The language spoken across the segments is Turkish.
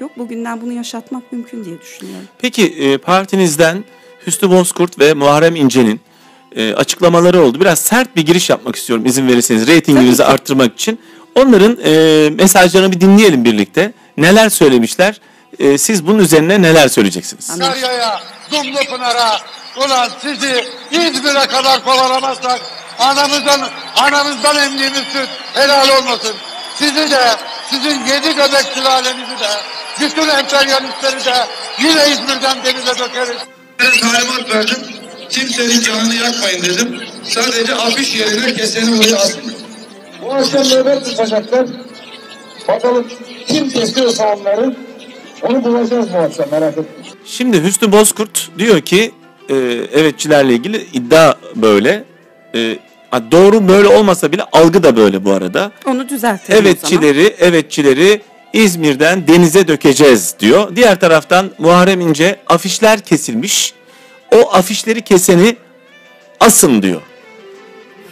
yok. Bugünden bunu yaşatmak mümkün diye düşünüyorum. Peki e, partinizden Hüsnü Bozkurt ve Muharrem İnce'nin e, açıklamaları oldu. Biraz sert bir giriş yapmak istiyorum izin verirseniz reytingimizi arttırmak için. Onların e, mesajlarını bir dinleyelim birlikte. Neler söylemişler? E, siz bunun üzerine neler söyleyeceksiniz? Sakarya'ya, Dumlupınar'a, ulan sizi İzmir'e kadar kovalamazsak anamızdan, anamızdan emdiğimiz süt helal olmasın. Sizi de, sizin yedi göbek sülalenizi de, bütün emperyalistleri de yine İzmir'den denize dökeriz. Ben talimat verdim. Kimsenin canını yakmayın dedim. Sadece afiş yerine keseni oraya asın. Bu akşam nöbet tutacaklar. Bakalım kim kesiyorsa onları onu bulacağız bu akşam merak etmeyin. Şimdi Hüsnü Bozkurt diyor ki e, evetçilerle ilgili iddia böyle. E, doğru böyle olmasa bile algı da böyle bu arada. Onu düzeltelim Evetçileri, evetçileri İzmir'den denize dökeceğiz diyor. Diğer taraftan Muharrem İnce afişler kesilmiş. O afişleri keseni asın diyor.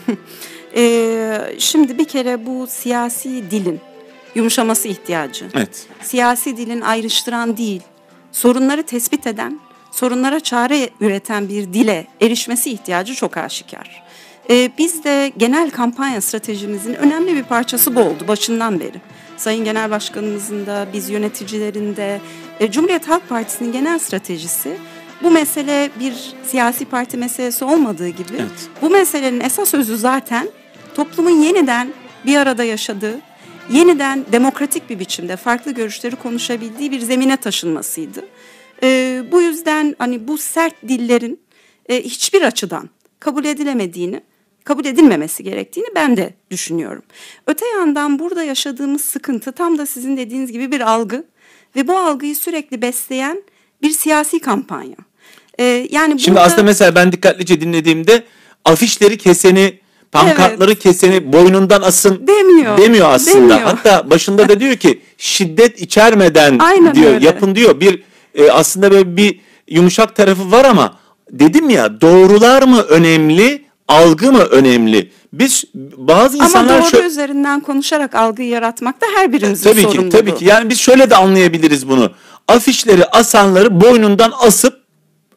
Ee, şimdi bir kere bu siyasi dilin yumuşaması ihtiyacı. Evet. Siyasi dilin ayrıştıran değil, sorunları tespit eden, sorunlara çare üreten bir dile erişmesi ihtiyacı çok aşikar. Ee, biz de genel kampanya stratejimizin önemli bir parçası bu oldu başından beri. Sayın Genel Başkanımızın da biz yöneticilerin de e, Cumhuriyet Halk Partisi'nin genel stratejisi bu mesele bir siyasi parti meselesi olmadığı gibi Evet. bu meselenin esas özü zaten toplumun yeniden bir arada yaşadığı, yeniden demokratik bir biçimde farklı görüşleri konuşabildiği bir zemine taşınmasıydı. Ee, bu yüzden hani bu sert dillerin e, hiçbir açıdan kabul edilemediğini, kabul edilmemesi gerektiğini ben de düşünüyorum. Öte yandan burada yaşadığımız sıkıntı tam da sizin dediğiniz gibi bir algı ve bu algıyı sürekli besleyen bir siyasi kampanya. Ee, yani Şimdi burada- aslında mesela ben dikkatlice dinlediğimde afişleri keseni, pankartları Evet. keseni boynundan asın Demiyor. demiyor aslında. Demiyor. Hatta başında da diyor ki şiddet içermeden Aynen diyor öyle. yapın diyor. Bir e, aslında böyle bir yumuşak tarafı var ama dedim ya doğrular mı önemli, algı mı önemli? Biz bazı Ama insanlar doğru şö- üzerinden konuşarak algıyı yaratmak da her birimizin tabii sorumluluğu. ki tabii ki yani biz şöyle de anlayabiliriz bunu. Afişleri asanları boynundan asıp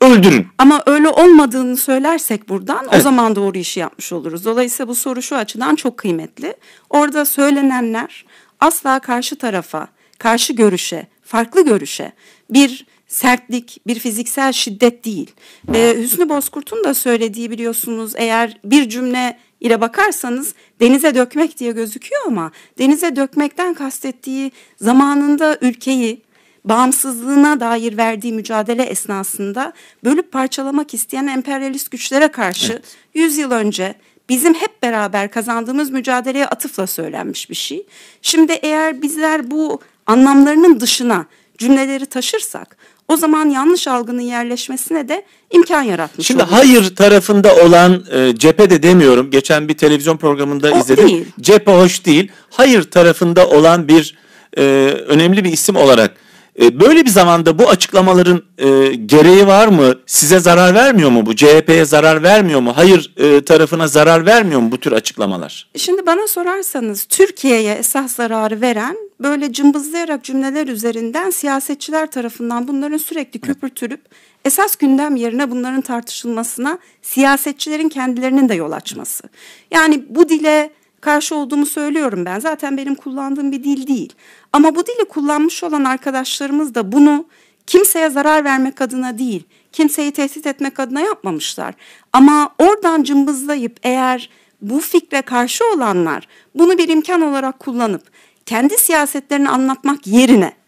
öldürün. Ama öyle olmadığını söylersek buradan o Evet. zaman doğru işi yapmış oluruz. Dolayısıyla bu soru şu açıdan çok kıymetli. Orada söylenenler asla karşı tarafa, karşı görüşe, farklı görüşe bir sertlik, bir fiziksel şiddet değil. Ve Hüsnü Bozkurt'un da söylediği biliyorsunuz eğer bir cümle ile bakarsanız denize dökmek diye gözüküyor ama denize dökmekten kastettiği zamanında ülkeyi, bağımsızlığına dair verdiği mücadele esnasında bölüp parçalamak isteyen emperyalist güçlere karşı 100 yıl önce bizim hep beraber kazandığımız mücadeleye atıfla söylenmiş bir şey. Şimdi eğer bizler bu anlamlarının dışına cümleleri taşırsak o zaman yanlış algının yerleşmesine de imkan yaratmış Şimdi oluruz. hayır tarafında olan e, cephe de demiyorum. Geçen bir televizyon programında O izledim. değil. Cephe hoş değil. Hayır tarafında olan bir e, önemli bir isim olarak böyle bir zamanda bu açıklamaların e, gereği var mı? Size zarar vermiyor mu bu? CHP'ye zarar vermiyor mu? Hayır e, tarafına zarar vermiyor mu bu tür açıklamalar? Şimdi bana sorarsanız Türkiye'ye esas zararı veren böyle cımbızlayarak cümleler üzerinden siyasetçiler tarafından bunların sürekli köpürtülüp esas gündem yerine bunların tartışılmasına siyasetçilerin kendilerinin de yol açması. Yani bu dile karşı olduğumu söylüyorum ben. Zaten benim kullandığım bir dil değil. Ama bu dili kullanmış olan arkadaşlarımız da bunu kimseye zarar vermek adına değil, kimseyi tehdit etmek adına yapmamışlar. Ama oradan cımbızlayıp eğer bu fikre karşı olanlar bunu bir imkan olarak kullanıp kendi siyasetlerini anlatmak yerine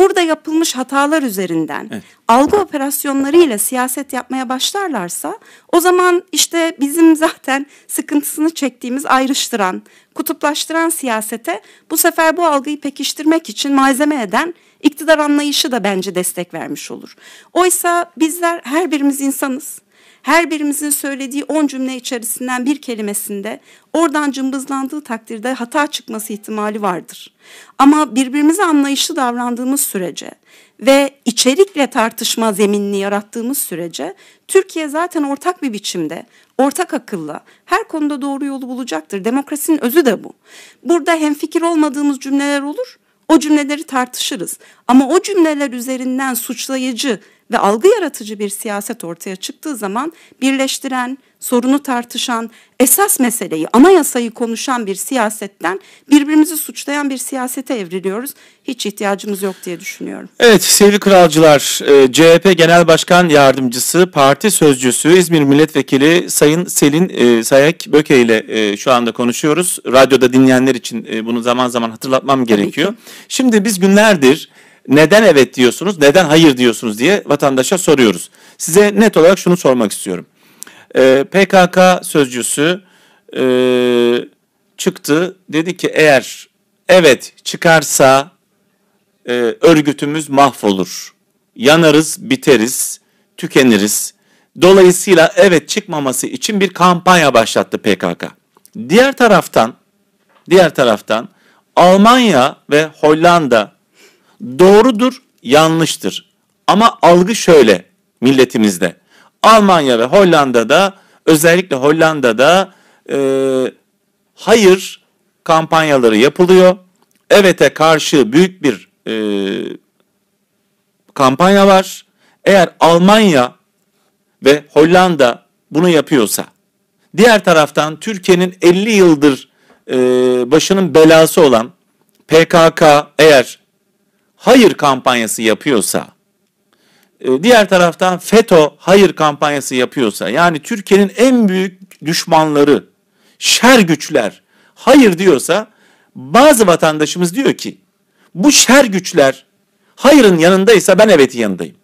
burada yapılmış hatalar üzerinden algı operasyonlarıyla siyaset yapmaya başlarlarsa o zaman işte bizim zaten sıkıntısını çektiğimiz ayrıştıran, kutuplaştıran siyasete bu sefer bu algıyı pekiştirmek için malzeme eden iktidar anlayışı da bence destek vermiş olur. Oysa bizler her birimiz insanız. Her birimizin söylediği 10 cümle içerisinden bir kelimesinde oradan cımbızlandığı takdirde hata çıkması ihtimali vardır. Ama birbirimize anlayışlı davrandığımız sürece ve içerikle tartışma zeminini yarattığımız sürece Türkiye zaten ortak bir biçimde, ortak akılla her konuda doğru yolu bulacaktır. Demokrasinin özü de bu. Burada hemfikir olmadığımız cümleler olur. O cümleleri tartışırız. Ama o cümleler üzerinden suçlayıcı ve algı yaratıcı bir siyaset ortaya çıktığı zaman birleştiren, sorunu tartışan, esas meseleyi, anayasayı konuşan bir siyasetten birbirimizi suçlayan bir siyasete evriliyoruz. Hiç ihtiyacımız yok diye düşünüyorum. Evet sevgili kralcılar, e, CHP Genel Başkan Yardımcısı, Parti Sözcüsü, İzmir Milletvekili Sayın Selin e, Sayek Böke ile e, şu anda konuşuyoruz. Radyoda dinleyenler için e, bunu zaman zaman hatırlatmam gerekiyor. Şimdi biz günlerdir neden evet diyorsunuz, neden hayır diyorsunuz diye vatandaşa soruyoruz. Size net olarak şunu sormak istiyorum. Ee, PKK sözcüsü e, çıktı dedi ki eğer evet çıkarsa e, örgütümüz mahvolur. Yanarız, biteriz, tükeniriz. Dolayısıyla evet çıkmaması için bir kampanya başlattı PKK. Diğer taraftan diğer taraftan Almanya ve Hollanda doğrudur, yanlıştır. Ama algı şöyle milletimizde. Almanya ve Hollanda'da özellikle Hollanda'da e, hayır kampanyaları yapılıyor. Evet'e karşı büyük bir e, kampanya var. Eğer Almanya ve Hollanda bunu yapıyorsa, diğer taraftan Türkiye'nin 50 yıldır e, başının belası olan PKK eğer hayır kampanyası yapıyorsa, e, diğer taraftan FETÖ hayır kampanyası yapıyorsa, yani Türkiye'nin en büyük düşmanları, şer güçler hayır diyorsa, bazı vatandaşımız diyor ki, bu şer güçler hayırın yanındaysa ben evetin yanındayım.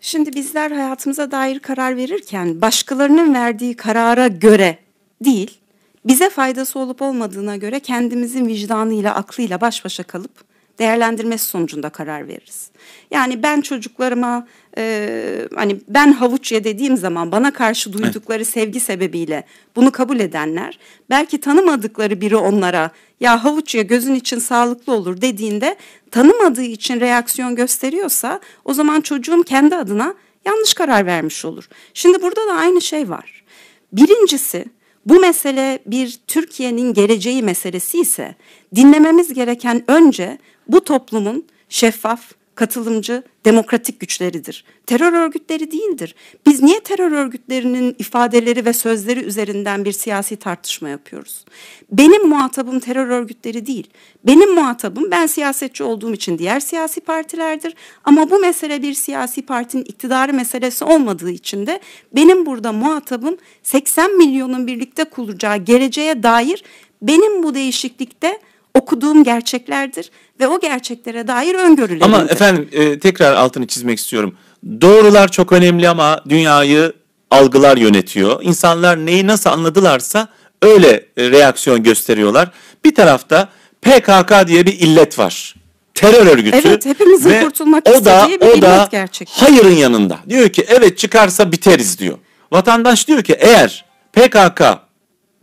Şimdi bizler hayatımıza dair karar verirken başkalarının verdiği karara göre değil, bize faydası olup olmadığına göre kendimizin vicdanıyla, aklıyla baş başa kalıp değerlendirmesi sonucunda karar veririz. Yani ben çocuklarıma e, hani ben havuç ye dediğim zaman bana karşı duydukları evet. sevgi sebebiyle bunu kabul edenler belki tanımadıkları biri onlara ya havuç ye gözün için sağlıklı olur dediğinde tanımadığı için reaksiyon gösteriyorsa o zaman çocuğum kendi adına yanlış karar vermiş olur. Şimdi burada da aynı şey var. Birincisi bu mesele bir Türkiye'nin geleceği meselesi ise dinlememiz gereken önce bu toplumun şeffaf, katılımcı, demokratik güçleridir. Terör örgütleri değildir. Biz niye terör örgütlerinin ifadeleri ve sözleri üzerinden bir siyasi tartışma yapıyoruz? Benim muhatabım terör örgütleri değil. Benim muhatabım ben siyasetçi olduğum için diğer siyasi partilerdir. Ama bu mesele bir siyasi partinin iktidarı meselesi olmadığı için de benim burada muhatabım 80 milyonun birlikte kuracağı geleceğe dair benim bu değişiklikte okuduğum gerçeklerdir ve o gerçeklere dair öngörülerimdir. Ama efendim e, tekrar altını çizmek istiyorum. Doğrular çok önemli ama dünyayı algılar yönetiyor. İnsanlar neyi nasıl anladılarsa öyle e, reaksiyon gösteriyorlar. Bir tarafta PKK diye bir illet var. Terör örgütü. Evet hepimizin ve kurtulmak o da, istediği bir o illet da gerçekten. hayırın yanında. Diyor ki evet çıkarsa biteriz diyor. Vatandaş diyor ki eğer PKK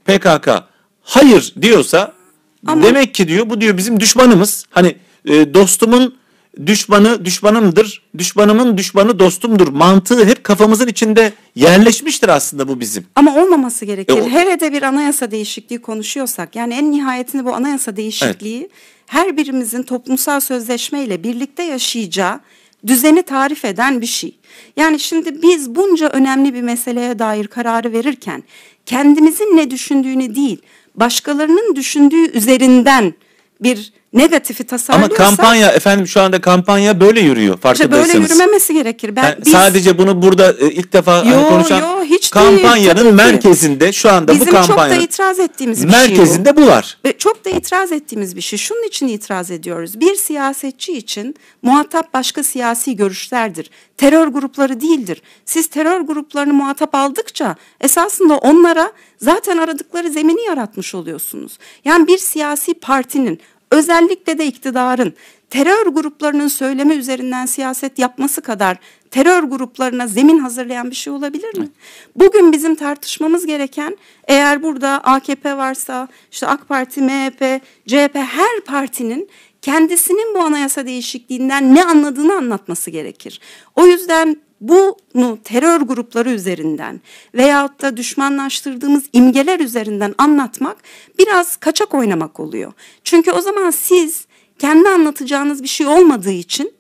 PKK hayır diyorsa Ama- demek ki diyor bu diyor bizim düşmanımız. Hani e, dostumun düşmanı düşmanımdır. Düşmanımın düşmanı dostumdur. Mantığı hep kafamızın içinde yerleşmiştir aslında bu bizim. Ama olmaması gerekir. E, o- Hele de bir anayasa değişikliği konuşuyorsak yani en nihayetinde bu anayasa değişikliği her birimizin toplumsal sözleşmeyle birlikte yaşayacağı düzeni tarif eden bir şey. Yani şimdi biz bunca önemli bir meseleye dair kararı verirken kendimizin ne düşündüğünü değil başkalarının düşündüğü üzerinden bir negatifi Ama tasarlıyorsak kampanya efendim şu anda kampanya böyle yürüyor işte farkındaysanız. böyle yürümemesi gerekir. Ben, Yani biz- Sadece bunu burada e, ilk defa hani Yo, konuşan yo, hiç değil, kampanyanın ki. merkezinde şu anda bizim bu çok da kampanyanın itiraz ettiğimiz bir şey bu. merkezinde bu var. Ve çok da itiraz ettiğimiz bir şey. Şunun için itiraz ediyoruz. Bir siyasetçi için muhatap başka siyasi görüşlerdir. Terör grupları değildir. Siz terör gruplarını muhatap aldıkça esasında onlara zaten aradıkları zemini yaratmış oluyorsunuz. Yani bir siyasi partinin özellikle de iktidarın terör gruplarının söylemi üzerinden siyaset yapması kadar terör gruplarına zemin hazırlayan bir şey olabilir mi? Bugün bizim tartışmamız gereken eğer burada AKP varsa işte AK Parti, MHP, CHP her partinin kendisinin bu anayasa değişikliğinden ne anladığını anlatması gerekir. O yüzden bunu terör grupları üzerinden veyahut da düşmanlaştırdığımız imgeler üzerinden anlatmak biraz kaçak oynamak oluyor. Çünkü o zaman siz kendi anlatacağınız bir şey olmadığı için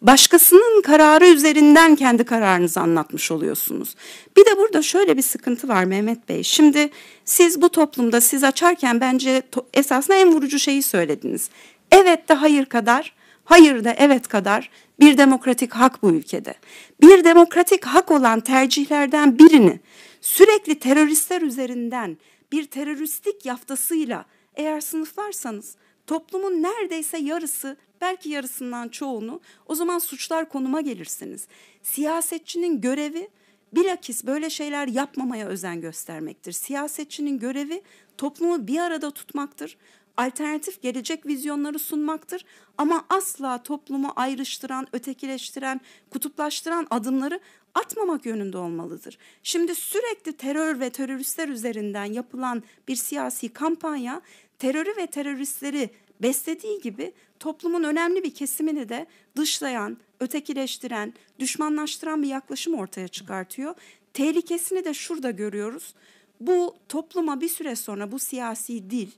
başkasının kararı üzerinden kendi kararınızı anlatmış oluyorsunuz. Bir de burada şöyle bir sıkıntı var Mehmet Bey. Şimdi siz bu toplumda siz açarken bence esasında en vurucu şeyi söylediniz. Evet de hayır kadar, hayır da evet kadar bir demokratik hak bu ülkede. Bir demokratik hak olan tercihlerden birini sürekli teröristler üzerinden bir teröristlik yaftasıyla eğer sınıflarsanız toplumun neredeyse yarısı belki yarısından çoğunu o zaman suçlar konuma gelirsiniz. Siyasetçinin görevi bilakis böyle şeyler yapmamaya özen göstermektir. Siyasetçinin görevi toplumu bir arada tutmaktır. Alternatif gelecek vizyonları sunmaktır ama asla toplumu ayrıştıran, ötekileştiren, kutuplaştıran adımları atmamak yönünde olmalıdır. Şimdi sürekli terör ve teröristler üzerinden yapılan bir siyasi kampanya terörü ve teröristleri beslediği gibi toplumun önemli bir kesimini de dışlayan, ötekileştiren, düşmanlaştıran bir yaklaşım ortaya çıkartıyor. Tehlikesini de şurada görüyoruz. Bu topluma bir süre sonra bu siyasi dil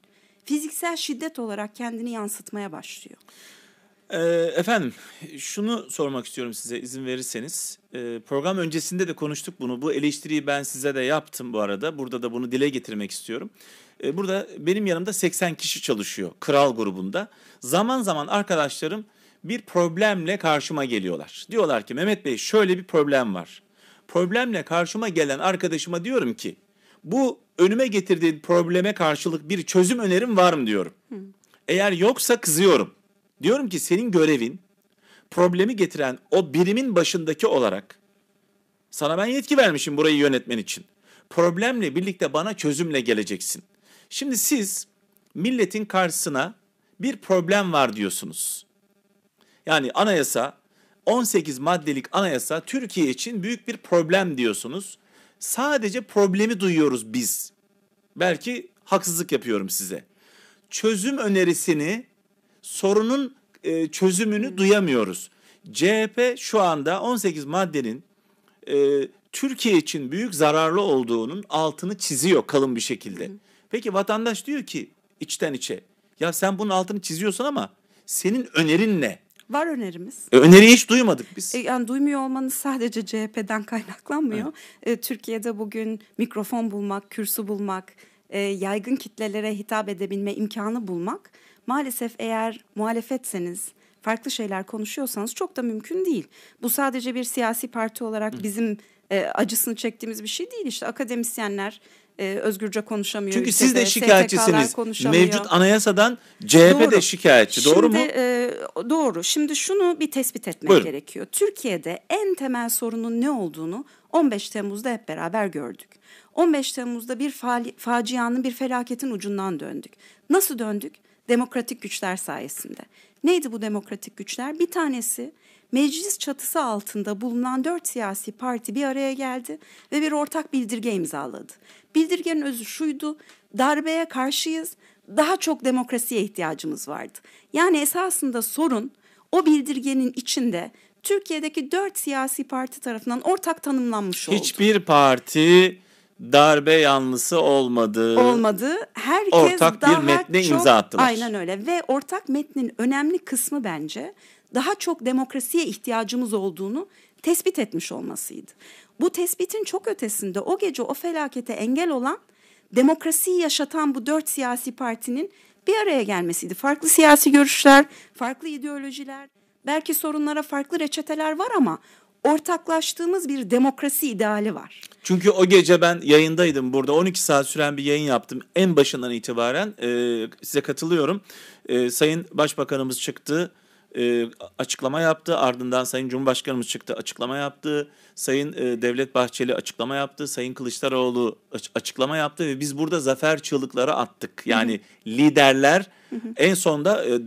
fiziksel şiddet olarak kendini yansıtmaya başlıyor. Ee, efendim şunu sormak istiyorum size izin verirseniz. Ee, program öncesinde de konuştuk bunu. Bu eleştiriyi ben size de yaptım bu arada. Burada da bunu dile getirmek istiyorum. Ee, burada benim yanımda 80 kişi çalışıyor Kral grubunda. Zaman zaman arkadaşlarım bir problemle karşıma geliyorlar. Diyorlar ki Mehmet Bey şöyle bir problem var. Problemle karşıma gelen arkadaşıma diyorum ki bu önüme getirdiğin probleme karşılık bir çözüm önerim var mı diyorum. Eğer yoksa kızıyorum. Diyorum ki senin görevin problemi getiren o birimin başındaki olarak sana ben yetki vermişim burayı yönetmen için. Problemle birlikte bana çözümle geleceksin. Şimdi siz milletin karşısına bir problem var diyorsunuz. Yani anayasa 18 maddelik anayasa Türkiye için büyük bir problem diyorsunuz. Sadece problemi duyuyoruz biz. Belki haksızlık yapıyorum size. Çözüm önerisini sorunun e, çözümünü duyamıyoruz. CHP şu anda 18 maddenin e, Türkiye için büyük zararlı olduğunun altını çiziyor kalın bir şekilde. Peki vatandaş diyor ki içten içe ya sen bunun altını çiziyorsun ama senin önerin ne? Var önerimiz. E, öneriyi hiç duymadık biz. E, yani duymuyor olmanız sadece CHP'den kaynaklanmıyor. Evet. E, Türkiye'de bugün mikrofon bulmak, kürsü bulmak, e, yaygın kitlelere hitap edebilme imkanı bulmak maalesef eğer muhalefetseniz, farklı şeyler konuşuyorsanız çok da mümkün değil. Bu sadece bir siyasi parti olarak bizim e, acısını çektiğimiz bir şey değil. İşte akademisyenler e, özgürce konuşamıyor. Çünkü ülkede, siz de şikayetçisiniz. Mevcut anayasadan CHP doğru. de şikayetçi. Doğru Şimdi, mu? E, doğru. Şimdi şunu bir tespit etmek Buyurun. gerekiyor. Türkiye'de en temel sorunun ne olduğunu 15 Temmuz'da hep beraber gördük. 15 Temmuz'da bir fa facianın, bir felaketin ucundan döndük. Nasıl döndük? Demokratik güçler sayesinde. Neydi bu demokratik güçler? Bir tanesi meclis çatısı altında bulunan dört siyasi parti bir araya geldi ve bir ortak bildirge imzaladı. Bildirgenin özü şuydu, darbeye karşıyız, daha çok demokrasiye ihtiyacımız vardı. Yani esasında sorun o bildirgenin içinde Türkiye'deki dört siyasi parti tarafından ortak tanımlanmış oldu. Hiçbir parti darbe yanlısı olmadı. Olmadı. Herkes ortak daha bir metne çok, imza attılar. Aynen öyle ve ortak metnin önemli kısmı bence daha çok demokrasiye ihtiyacımız olduğunu tespit etmiş olmasıydı. Bu tespitin çok ötesinde o gece o felakete engel olan demokrasiyi yaşatan bu dört siyasi partinin bir araya gelmesiydi. Farklı siyasi görüşler, farklı ideolojiler, belki sorunlara farklı reçeteler var ama ortaklaştığımız bir demokrasi ideali var. Çünkü o gece ben yayındaydım burada 12 saat süren bir yayın yaptım en başından itibaren e, size katılıyorum. E, Sayın Başbakanımız çıktı e, açıklama yaptı. Ardından Sayın Cumhurbaşkanımız çıktı açıklama yaptı. Sayın e, Devlet Bahçeli açıklama yaptı. Sayın Kılıçdaroğlu açıklama yaptı ve biz burada zafer çığlıkları attık. Yani hı hı. liderler hı hı. en sonda e,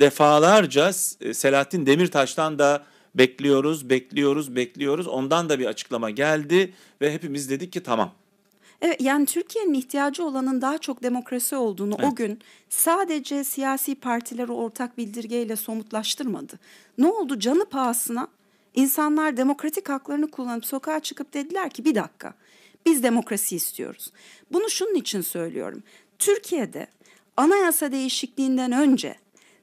defalarca Selahattin Demirtaş'tan da bekliyoruz, bekliyoruz, bekliyoruz. Ondan da bir açıklama geldi ve hepimiz dedik ki tamam Evet yani Türkiye'nin ihtiyacı olanın daha çok demokrasi olduğunu evet. o gün sadece siyasi partileri ortak bildirgeyle somutlaştırmadı. Ne oldu canı pahasına insanlar demokratik haklarını kullanıp sokağa çıkıp dediler ki bir dakika biz demokrasi istiyoruz. Bunu şunun için söylüyorum. Türkiye'de anayasa değişikliğinden önce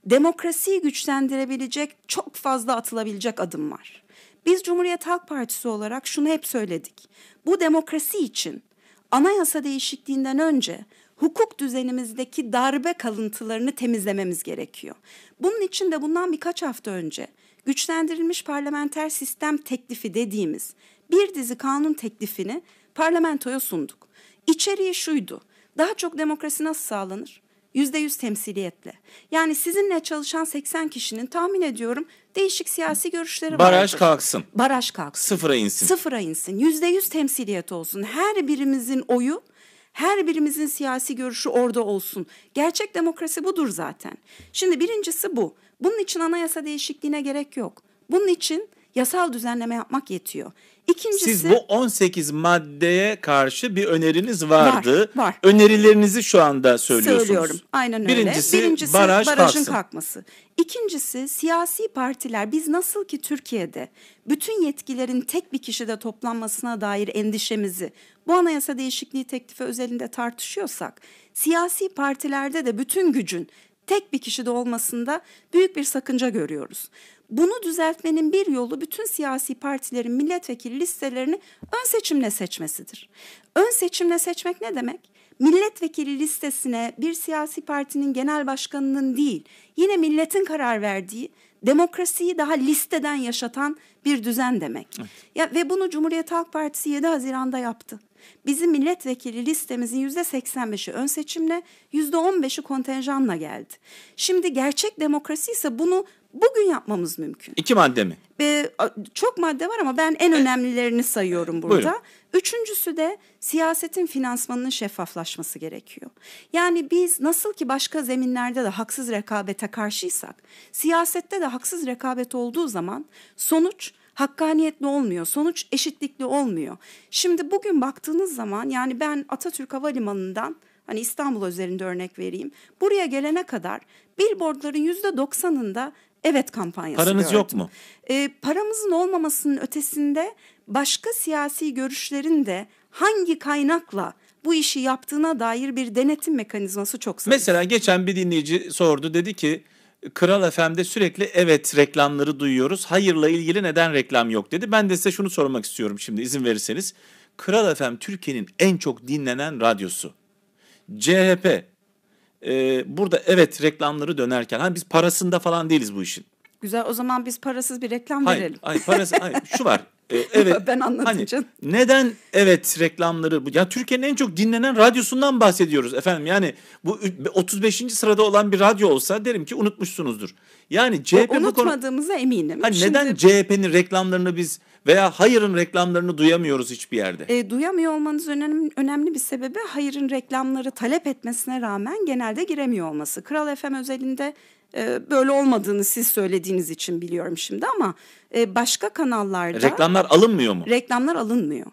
demokrasiyi güçlendirebilecek çok fazla atılabilecek adım var. Biz Cumhuriyet Halk Partisi olarak şunu hep söyledik. Bu demokrasi için anayasa değişikliğinden önce hukuk düzenimizdeki darbe kalıntılarını temizlememiz gerekiyor. Bunun için de bundan birkaç hafta önce güçlendirilmiş parlamenter sistem teklifi dediğimiz bir dizi kanun teklifini parlamentoya sunduk. İçeriği şuydu. Daha çok demokrasi nasıl sağlanır? Yüzde yüz temsiliyetle. Yani sizinle çalışan 80 kişinin tahmin ediyorum değişik siyasi görüşleri vardır. Baraj kalksın. Baraj kalksın. Sıfıra insin. Sıfıra insin. Yüzde yüz temsiliyet olsun. Her birimizin oyu, her birimizin siyasi görüşü orada olsun. Gerçek demokrasi budur zaten. Şimdi birincisi bu. Bunun için anayasa değişikliğine gerek yok. Bunun için yasal düzenleme yapmak yetiyor. İkincisi Siz bu 18 maddeye karşı bir öneriniz vardı. Var, var. Önerilerinizi şu anda söylüyorsunuz. Söylüyorum. Aynen öyle. Birincisi, Birincisi baraj barajın kalksın. kalkması. İkincisi siyasi partiler biz nasıl ki Türkiye'de bütün yetkilerin tek bir kişide toplanmasına dair endişemizi bu anayasa değişikliği teklifi özelinde tartışıyorsak siyasi partilerde de bütün gücün tek bir kişide olmasında büyük bir sakınca görüyoruz. Bunu düzeltmenin bir yolu bütün siyasi partilerin milletvekili listelerini ön seçimle seçmesidir. Ön seçimle seçmek ne demek? Milletvekili listesine bir siyasi partinin genel başkanının değil, yine milletin karar verdiği demokrasiyi daha listeden yaşatan bir düzen demek. Ya ve bunu Cumhuriyet Halk Partisi 7 Haziran'da yaptı. Bizim milletvekili listemizin yüzde 85'i ön seçimle, yüzde 15'i kontenjanla geldi. Şimdi gerçek demokrasi ise bunu bugün yapmamız mümkün. İki madde mi? Ee, çok madde var ama ben en önemlilerini sayıyorum burada. Buyurun. Üçüncüsü de siyasetin finansmanının şeffaflaşması gerekiyor. Yani biz nasıl ki başka zeminlerde de haksız rekabete karşıysak, siyasette de haksız rekabet olduğu zaman sonuç hakkaniyetli olmuyor, sonuç eşitlikli olmuyor. Şimdi bugün baktığınız zaman yani ben Atatürk Havalimanı'ndan hani İstanbul üzerinde örnek vereyim. Buraya gelene kadar billboardların yüzde doksanında evet kampanyası Paranız gördüm. yok mu? E, paramızın olmamasının ötesinde başka siyasi görüşlerin de hangi kaynakla bu işi yaptığına dair bir denetim mekanizması çok zayıf. Mesela geçen bir dinleyici sordu dedi ki Kral FM'de sürekli evet reklamları duyuyoruz. Hayırla ilgili neden reklam yok dedi. Ben de size şunu sormak istiyorum şimdi izin verirseniz. Kral FM Türkiye'nin en çok dinlenen radyosu. CHP e, burada evet reklamları dönerken hani biz parasında falan değiliz bu işin. Güzel o zaman biz parasız bir reklam Hayır, verelim. hayır parası hayır şu var. E, evet. Ben anladım hani. Neden evet reklamları bu ya Türkiye'nin en çok dinlenen radyosundan bahsediyoruz efendim. Yani bu ü- 35. sırada olan bir radyo olsa derim ki unutmuşsunuzdur. Yani CHP bu konu Unutmadığımıza eminim. hani Şimdi, neden CHP'nin reklamlarını biz veya hayırın reklamlarını duyamıyoruz hiçbir yerde? e, duyamıyor olmanız önemli, önemli bir sebebi hayırın reklamları talep etmesine rağmen genelde giremiyor olması. Kral FM özelinde e, böyle olmadığını siz söylediğiniz için biliyorum şimdi ama e, başka kanallarda Reklamlar alınmıyor mu? reklamlar alınmıyor.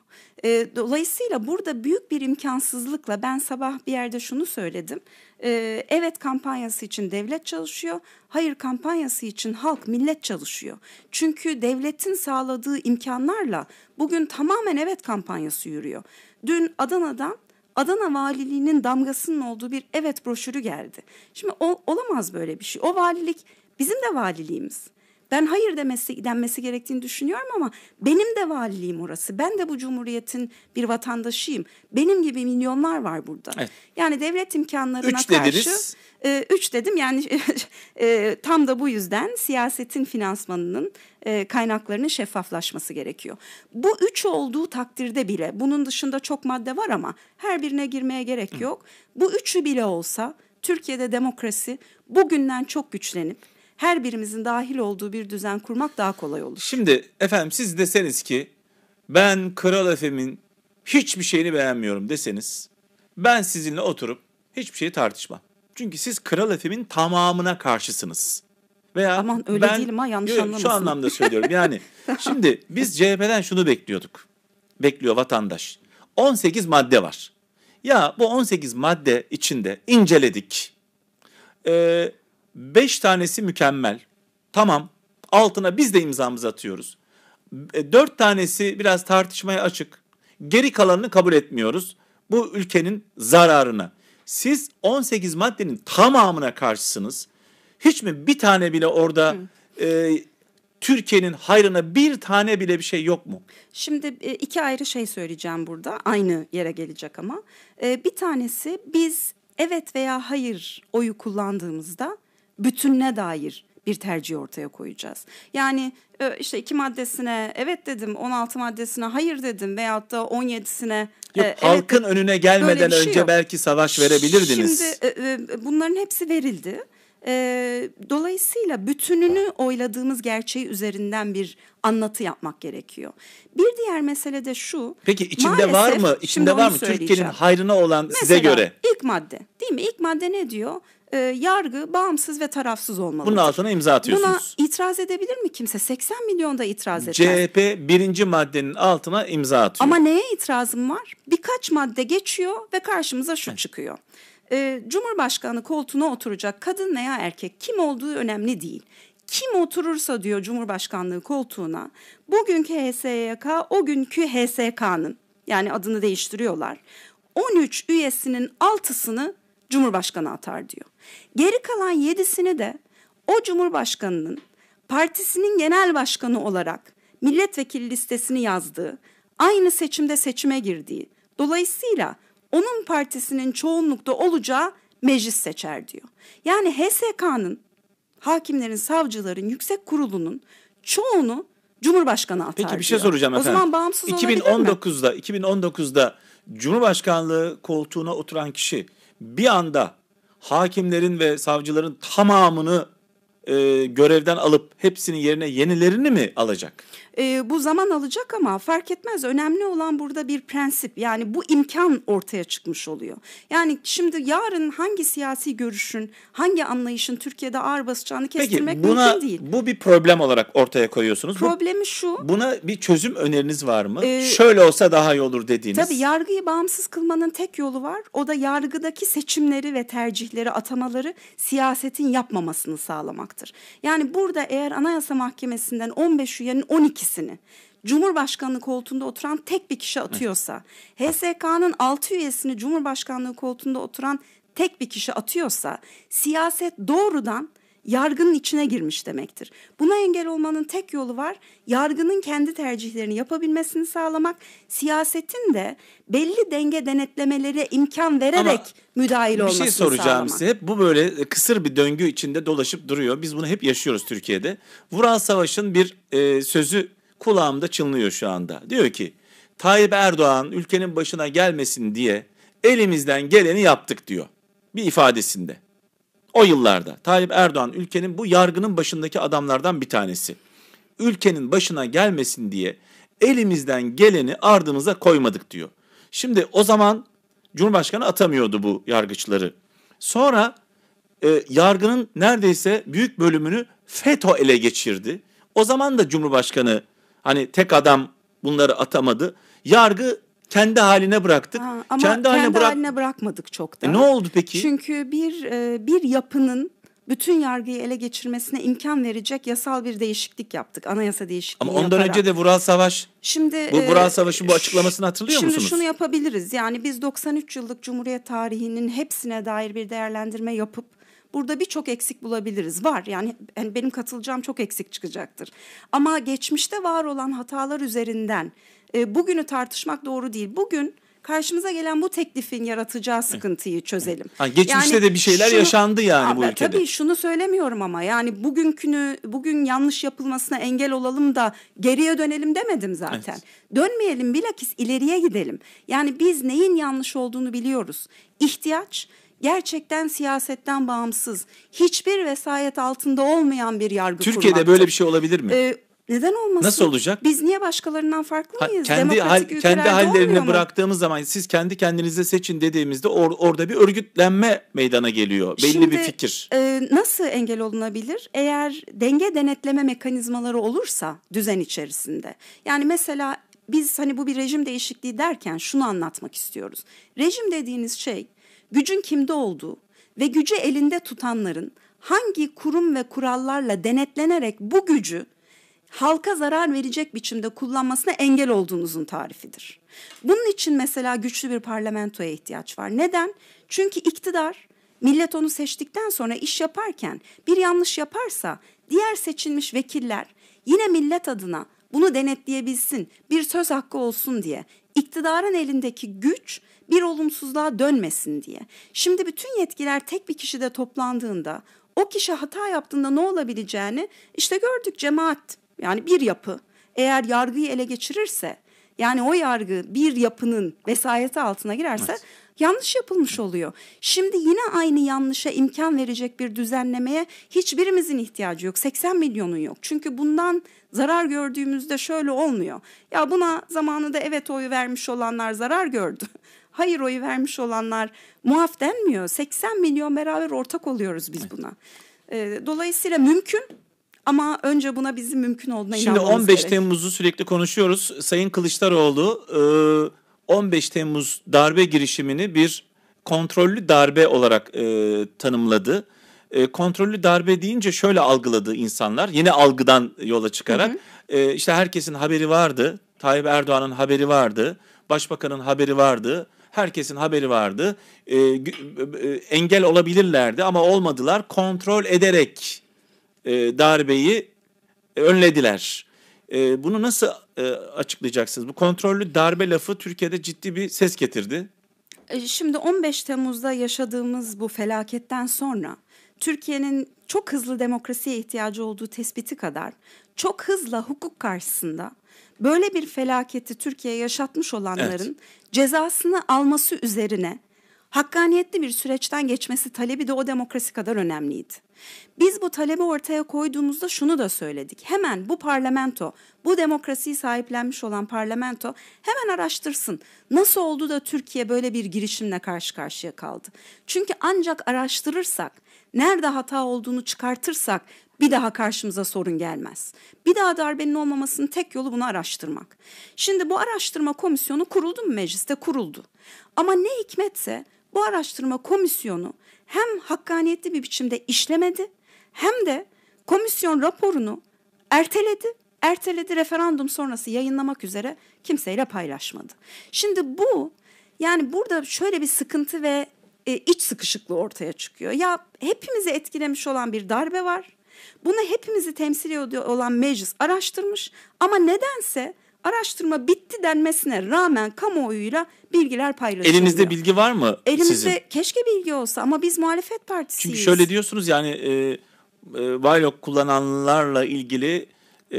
E, dolayısıyla burada büyük bir imkansızlıkla ben sabah bir yerde şunu söyledim. E, evet kampanyası için devlet çalışıyor, hayır kampanyası için halk, millet çalışıyor. Çünkü devletin sağladığı imkanlarla bugün tamamen evet kampanyası yürüyor. Dün Adana'dan Adana Valiliği'nin damgasının olduğu bir evet broşürü geldi. Şimdi o, olamaz böyle bir şey. O valilik bizim de valiliğimiz. Ben hayır demesi denmesi gerektiğini düşünüyorum ama benim de valiliğim orası. Ben de bu cumhuriyetin bir vatandaşıyım. Benim gibi milyonlar var burada. Evet. Yani devlet imkanlarına Üç karşı dediniz. e, üç dedim yani e, tam da bu yüzden siyasetin finansmanının e, kaynaklarının şeffaflaşması gerekiyor. Bu üç olduğu takdirde bile bunun dışında çok madde var ama her birine girmeye gerek yok. Bu üçü bile olsa Türkiye'de demokrasi bugünden çok güçlenip her birimizin dahil olduğu bir düzen kurmak daha kolay olur. Şimdi efendim siz deseniz ki ben Kral FM'in hiçbir şeyini beğenmiyorum deseniz ben sizinle oturup hiçbir şeyi tartışmam. Çünkü siz Kral FM'in tamamına karşısınız. Veya Aman öyle değilim ha, yanlış Yok, Şu anlamasın. anlamda söylüyorum yani. şimdi biz CHP'den şunu bekliyorduk. Bekliyor vatandaş. 18 madde var. Ya bu 18 madde içinde inceledik. Ee, beş tanesi mükemmel. Tamam. Altına biz de imzamızı atıyoruz. E, Dört tanesi biraz tartışmaya açık. Geri kalanını kabul etmiyoruz. Bu ülkenin zararına. Siz 18 maddenin tamamına karşısınız. Hiç mi bir tane bile orada e, Türkiye'nin hayrına bir tane bile bir şey yok mu? Şimdi e, iki ayrı şey söyleyeceğim burada. Aynı yere gelecek ama. E, bir tanesi biz evet veya hayır oyu kullandığımızda bütününe dair bir tercih ortaya koyacağız. Yani e, işte iki maddesine evet dedim, 16 maddesine hayır dedim veyahut da 17'sine Yok, evet halkın önüne gelmeden şey önce yok. belki savaş verebilirdiniz. Şimdi e, e, bunların hepsi verildi. E, dolayısıyla bütününü oyladığımız gerçeği üzerinden bir anlatı yapmak gerekiyor. Bir diğer mesele de şu. Peki içinde var mı? İçinde var mı Türkiye'nin hayrına olan size Mesela göre? ilk madde değil mi? İlk madde ne diyor? E, yargı bağımsız ve tarafsız olmalı. Bunun altına imza atıyorsunuz. Buna itiraz edebilir mi kimse? 80 milyon da itiraz etmez. CHP birinci maddenin altına imza atıyor. Ama neye itirazım var? Birkaç madde geçiyor ve karşımıza şu çıkıyor. Ee, Cumhurbaşkanı koltuğuna oturacak kadın veya erkek kim olduğu önemli değil. Kim oturursa diyor Cumhurbaşkanlığı koltuğuna bugünkü HSYK o günkü HSK'nın yani adını değiştiriyorlar. 13 üyesinin altısını Cumhurbaşkanı atar diyor. Geri kalan yedisini de o Cumhurbaşkanının partisinin genel başkanı olarak milletvekili listesini yazdığı, aynı seçimde seçime girdiği, dolayısıyla onun partisinin çoğunlukta olacağı meclis seçer diyor. Yani HSK'nın, hakimlerin, savcıların, yüksek kurulunun çoğunu Cumhurbaşkanı atar Peki bir şey diyor. soracağım efendim. O zaman bağımsız olabilir mi? 2019'da 2019'da Cumhurbaşkanlığı koltuğuna oturan kişi bir anda hakimlerin ve savcıların tamamını e, görevden alıp hepsinin yerine yenilerini mi alacak? Ee, bu zaman alacak ama fark etmez. Önemli olan burada bir prensip. Yani bu imkan ortaya çıkmış oluyor. Yani şimdi yarın hangi siyasi görüşün, hangi anlayışın Türkiye'de ağır basacağını kestirmek Peki buna mümkün değil. bu bir problem olarak ortaya koyuyorsunuz. Bu- Problemi şu. buna bir çözüm öneriniz var mı? Ee, Şöyle olsa daha iyi olur dediğiniz. Tabii yargıyı bağımsız kılmanın tek yolu var. O da yargıdaki seçimleri ve tercihleri, atamaları siyasetin yapmamasını sağlamaktır. Yani burada eğer Anayasa Mahkemesi'nden 15 üyenin 12'sini Cumhurbaşkanlığı koltuğunda oturan tek bir kişi atıyorsa, HSK'nın 6 üyesini Cumhurbaşkanlığı koltuğunda oturan tek bir kişi atıyorsa, siyaset doğrudan yargının içine girmiş demektir. Buna engel olmanın tek yolu var. Yargının kendi tercihlerini yapabilmesini sağlamak, siyasetin de belli denge denetlemelere imkan vererek Ama müdahil bir olmasını şey soracağım sağlamak. size. Hep bu böyle kısır bir döngü içinde dolaşıp duruyor. Biz bunu hep yaşıyoruz Türkiye'de. Vural Savaş'ın bir e, sözü kulağımda çınlıyor şu anda. Diyor ki Tayyip Erdoğan ülkenin başına gelmesin diye elimizden geleni yaptık diyor. Bir ifadesinde. O yıllarda Tayyip Erdoğan ülkenin bu yargının başındaki adamlardan bir tanesi. Ülkenin başına gelmesin diye elimizden geleni ardımıza koymadık diyor. Şimdi o zaman Cumhurbaşkanı atamıyordu bu yargıçları. Sonra e, yargının neredeyse büyük bölümünü FETÖ ele geçirdi. O zaman da Cumhurbaşkanı hani tek adam bunları atamadı. Yargı kendi haline bıraktık. Ha, ama kendi haline bırak. bırakmadık çok da. E, ne oldu peki? Çünkü bir e, bir yapının bütün yargıyı ele geçirmesine imkan verecek yasal bir değişiklik yaptık. Anayasa değişikliği Ama ondan yaparak. önce de Vural Savaş Şimdi Bu e, Vural Savaş'ın bu açıklamasını hatırlıyor şimdi musunuz? şunu yapabiliriz. Yani biz 93 yıllık Cumhuriyet tarihinin hepsine dair bir değerlendirme yapıp burada birçok eksik bulabiliriz. Var yani yani benim katılacağım çok eksik çıkacaktır. Ama geçmişte var olan hatalar üzerinden e, bugünü tartışmak doğru değil. Bugün karşımıza gelen bu teklifin yaratacağı sıkıntıyı çözelim. Ha, geçmişte de bir şeyler yaşandı yani bu Aa, ülkede. Tabii şunu söylemiyorum ama yani bugünkünü bugün yanlış yapılmasına engel olalım da geriye dönelim demedim zaten. Dönmeyelim bilakis ileriye gidelim. Yani biz neyin yanlış olduğunu biliyoruz. İhtiyaç gerçekten siyasetten bağımsız, hiçbir vesayet altında olmayan bir yargı Türkiye'de kurmaktır. böyle bir şey olabilir mi? Ee, neden olmasın? Nasıl olacak? Biz niye başkalarından farklı Ha, mıyız? kendi hal, kendi mu? bıraktığımız zaman siz kendi kendinize seçin dediğimizde or- orada bir örgütlenme meydana geliyor. Belli Şimdi, bir fikir. e, nasıl engel olunabilir? Eğer denge denetleme mekanizmaları olursa düzen içerisinde. Yani mesela biz hani bu bir rejim değişikliği derken şunu anlatmak istiyoruz. Rejim dediğiniz şey gücün kimde olduğu ve gücü elinde tutanların hangi kurum ve kurallarla denetlenerek bu gücü halka zarar verecek biçimde kullanmasına engel olduğunuzun tarifidir. Bunun için mesela güçlü bir parlamentoya ihtiyaç var. Neden? Çünkü iktidar millet onu seçtikten sonra iş yaparken bir yanlış yaparsa diğer seçilmiş vekiller yine millet adına bunu denetleyebilsin, bir söz hakkı olsun diye iktidarın elindeki güç bir olumsuzluğa dönmesin diye. Şimdi bütün yetkiler tek bir kişide toplandığında o kişi hata yaptığında ne olabileceğini işte gördük cemaat yani bir yapı eğer yargıyı ele geçirirse yani o yargı bir yapının vesayeti altına girerse evet. yanlış yapılmış oluyor. Şimdi yine aynı yanlışa imkan verecek bir düzenlemeye hiçbirimizin ihtiyacı yok. 80 milyonun yok. Çünkü bundan zarar gördüğümüzde şöyle olmuyor. Ya buna zamanında evet oyu vermiş olanlar zarar gördü. Hayır oyu vermiş olanlar muaf denmiyor. 80 milyon beraber ortak oluyoruz biz buna. Dolayısıyla mümkün ama önce buna bizim mümkün olduğuna Şimdi 15 gerek. Temmuz'u sürekli konuşuyoruz. Sayın Kılıçdaroğlu 15 Temmuz darbe girişimini bir kontrollü darbe olarak tanımladı. Kontrollü darbe deyince şöyle algıladı insanlar. Yine algıdan yola çıkarak hı hı. işte herkesin haberi vardı. Tayyip Erdoğan'ın haberi vardı. Başbakanın haberi vardı. Herkesin haberi vardı. Engel olabilirlerdi ama olmadılar. Kontrol ederek e, darbeyi önlediler. E, bunu nasıl e, açıklayacaksınız? Bu kontrollü darbe lafı Türkiye'de ciddi bir ses getirdi. E, şimdi 15 Temmuz'da yaşadığımız bu felaketten sonra Türkiye'nin çok hızlı demokrasiye ihtiyacı olduğu tespiti kadar çok hızla hukuk karşısında böyle bir felaketi Türkiye yaşatmış olanların evet. cezasını alması üzerine hakkaniyetli bir süreçten geçmesi talebi de o demokrasi kadar önemliydi. Biz bu talebi ortaya koyduğumuzda şunu da söyledik. Hemen bu parlamento, bu demokrasiyi sahiplenmiş olan parlamento hemen araştırsın. Nasıl oldu da Türkiye böyle bir girişimle karşı karşıya kaldı? Çünkü ancak araştırırsak, nerede hata olduğunu çıkartırsak bir daha karşımıza sorun gelmez. Bir daha darbenin olmamasının tek yolu bunu araştırmak. Şimdi bu araştırma komisyonu kuruldu mu mecliste? Kuruldu. Ama ne hikmetse bu araştırma komisyonu hem hakkaniyetli bir biçimde işlemedi hem de komisyon raporunu erteledi. Erteledi referandum sonrası yayınlamak üzere kimseyle paylaşmadı. Şimdi bu yani burada şöyle bir sıkıntı ve e, iç sıkışıklığı ortaya çıkıyor. Ya hepimizi etkilemiş olan bir darbe var. Bunu hepimizi temsil ediyor olan meclis araştırmış ama nedense araştırma bitti denmesine rağmen kamuoyuyla bilgiler paylaşılıyor. Elinizde bilgi var mı Elimizde sizin? keşke bilgi olsa ama biz muhalefet partisiyiz. Çünkü şöyle diyorsunuz yani e, e, Vaylok kullananlarla ilgili e,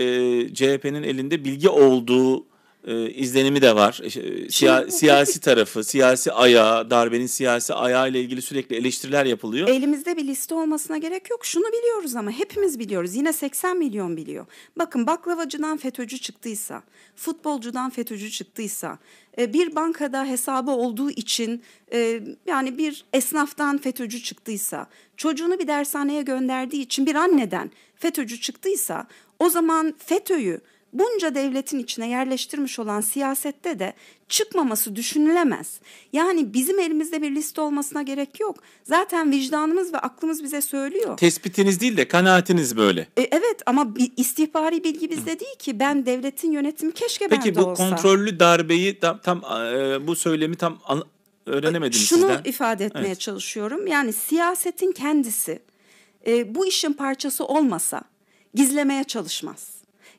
CHP'nin elinde bilgi olduğu e, izlenimi de var. E, siya, siyasi tarafı, siyasi ayağı, darbenin siyasi ayağı ile ilgili sürekli eleştiriler yapılıyor. Elimizde bir liste olmasına gerek yok. Şunu biliyoruz ama hepimiz biliyoruz. Yine 80 milyon biliyor. Bakın baklavacıdan FETÖ'cü çıktıysa, futbolcudan FETÖ'cü çıktıysa, e, bir bankada hesabı olduğu için e, yani bir esnaftan FETÖ'cü çıktıysa, çocuğunu bir dershaneye gönderdiği için bir anneden FETÖ'cü çıktıysa o zaman FETÖ'yü bunca devletin içine yerleştirmiş olan siyasette de çıkmaması düşünülemez. Yani bizim elimizde bir liste olmasına gerek yok. Zaten vicdanımız ve aklımız bize söylüyor. Tespitiniz değil de kanaatiniz böyle. E, evet ama bir istihbari bilgi bizde Hı. değil ki. Ben devletin yönetimi keşke Peki, bende olsa. Peki bu kontrollü darbeyi tam, tam e, bu söylemi tam an, öğrenemedim Şunu sizden. Şunu ifade etmeye evet. çalışıyorum. Yani siyasetin kendisi e, bu işin parçası olmasa gizlemeye çalışmaz.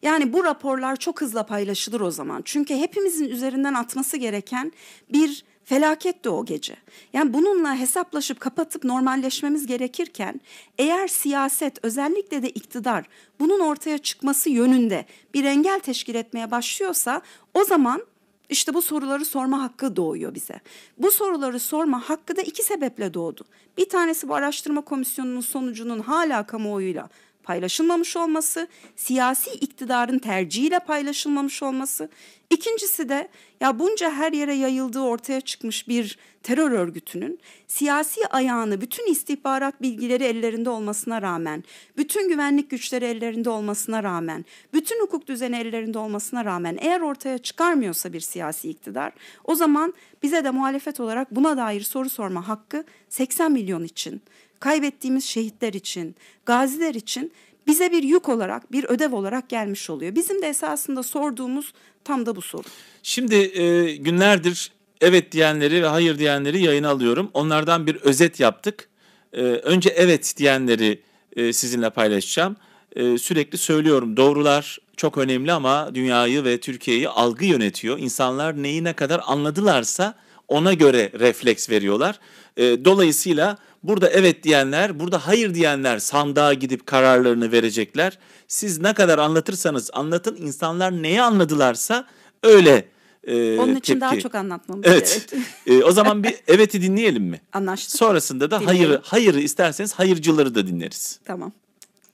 Yani bu raporlar çok hızlı paylaşılır o zaman. Çünkü hepimizin üzerinden atması gereken bir felaket de o gece. Yani bununla hesaplaşıp kapatıp normalleşmemiz gerekirken eğer siyaset özellikle de iktidar bunun ortaya çıkması yönünde bir engel teşkil etmeye başlıyorsa o zaman işte bu soruları sorma hakkı doğuyor bize. Bu soruları sorma hakkı da iki sebeple doğdu. Bir tanesi bu araştırma komisyonunun sonucunun hala kamuoyuyla paylaşılmamış olması, siyasi iktidarın tercihiyle paylaşılmamış olması. İkincisi de ya bunca her yere yayıldığı ortaya çıkmış bir terör örgütünün siyasi ayağını bütün istihbarat bilgileri ellerinde olmasına rağmen, bütün güvenlik güçleri ellerinde olmasına rağmen, bütün hukuk düzeni ellerinde olmasına rağmen eğer ortaya çıkarmıyorsa bir siyasi iktidar o zaman bize de muhalefet olarak buna dair soru sorma hakkı 80 milyon için kaybettiğimiz şehitler için, gaziler için bize bir yük olarak, bir ödev olarak gelmiş oluyor. Bizim de esasında sorduğumuz tam da bu soru. Şimdi e, günlerdir evet diyenleri ve hayır diyenleri yayına alıyorum. Onlardan bir özet yaptık. e, önce evet diyenleri e, sizinle paylaşacağım. E, sürekli söylüyorum doğrular çok önemli ama dünyayı ve Türkiye'yi algı yönetiyor. İnsanlar neyi ne kadar anladılarsa ona göre refleks veriyorlar. E, dolayısıyla burada evet diyenler, burada hayır diyenler sandığa gidip kararlarını verecekler. Siz ne kadar anlatırsanız anlatın insanlar neyi anladılarsa öyle e, Onun için tepki. daha çok anlatmamız evet. gerek. e, o zaman bir evet'i dinleyelim mi? Anlaştık. Sonrasında da Dinleyelim. hayırı, hayırı isterseniz hayırcıları da dinleriz. Tamam.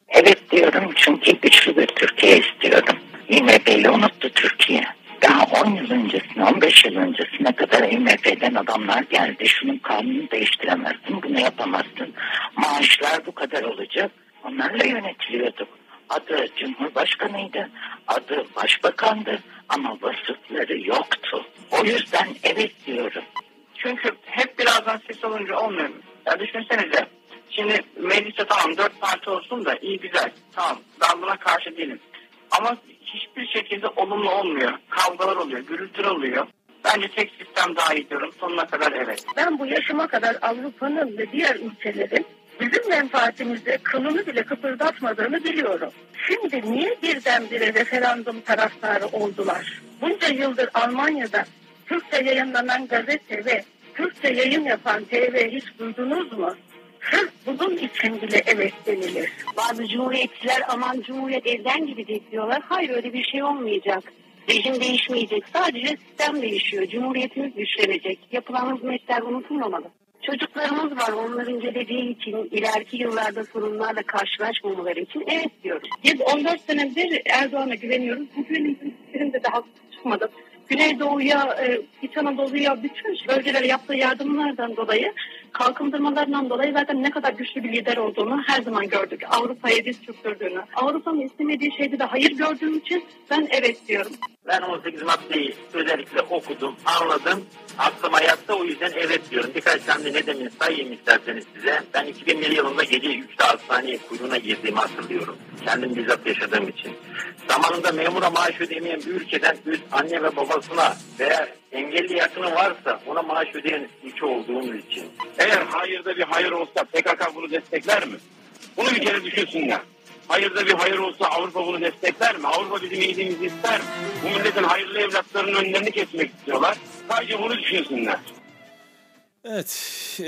Evet diyorum çünkü güçlü bir Türkiye istiyorum. IMF'yi unuttu Türkiye. Daha 10 yıl öncesine, 15 yıl öncesine kadar IMF'den adamlar geldi. Şunun kanunu değiştiremezsin, bunu yapamazsın. Maaşlar bu kadar olacak. Onlarla yönetiliyorduk. Adı Cumhurbaşkanıydı, adı Başbakandı ama vasıfları yoktu. O yüzden evet diyorum. Çünkü hep birazdan ses alınca olmuyor mu? Ya düşünsenize Şimdi mecliste tamam dört parti olsun da iyi güzel. Tamam ben buna karşı değilim. Ama hiçbir şekilde olumlu olmuyor. Kavgalar oluyor, gürültü oluyor. Bence tek sistem daha iyi diyorum. Sonuna kadar evet. Ben bu yaşıma kadar Avrupa'nın ve diğer ülkelerin bizim menfaatimizde kılını bile kıpırdatmadığını biliyorum. Şimdi niye birdenbire referandum taraftarı oldular? Bunca yıldır Almanya'da Türkçe yayınlanan gazete ve Türkçe yayın yapan TV hiç duydunuz mu? Sırf bunun için bile evet denilir. Bazı cumhuriyetçiler aman cumhuriyet evden gibi diyorlar. Hayır öyle bir şey olmayacak. Rejim değişmeyecek. Sadece sistem değişiyor. Cumhuriyetimiz güçlenecek. Yapılan hizmetler unutulmamalı. Çocuklarımız var onların geleceği için ileriki yıllarda sorunlarla karşılaşmamaları için evet diyoruz. Biz 14 senedir Erdoğan'a güveniyoruz. Bu güvenimizin de daha çıkmadı. Güneydoğu'ya, e, İç Anadolu'ya bütün bölgelere yaptığı yardımlardan dolayı kalkındırmalarından dolayı zaten ne kadar güçlü bir lider olduğunu her zaman gördük. Avrupa'ya diz çöktürdüğünü. Avrupa'nın istemediği şeyde de hayır gördüğüm için ben evet diyorum. Ben 18 maddeyi özellikle okudum, anladım. Aklıma yattı o yüzden evet diyorum. Birkaç tane ne demin sayayım isterseniz size. Ben 2001 yılında gece 3'te hastaneye kuyruğuna girdiğimi hatırlıyorum. Kendim bizzat yaşadığım için. Zamanında memura maaş ödemeyen bir ülkeden üst anne ve babasına veya engelli yakını varsa ona maaş ödeyen ülke olduğumuz için. Eğer hayırda bir hayır olsa PKK bunu destekler mi? Bunu bir kere düşünsünler. Hayırda bir hayır olsa Avrupa bunu destekler mi? Avrupa bizim iyiliğimizi ister mi? Bu milletin hayırlı evlatlarının önlerini kesmek istiyorlar. Sadece bunu düşünsünler. Evet e,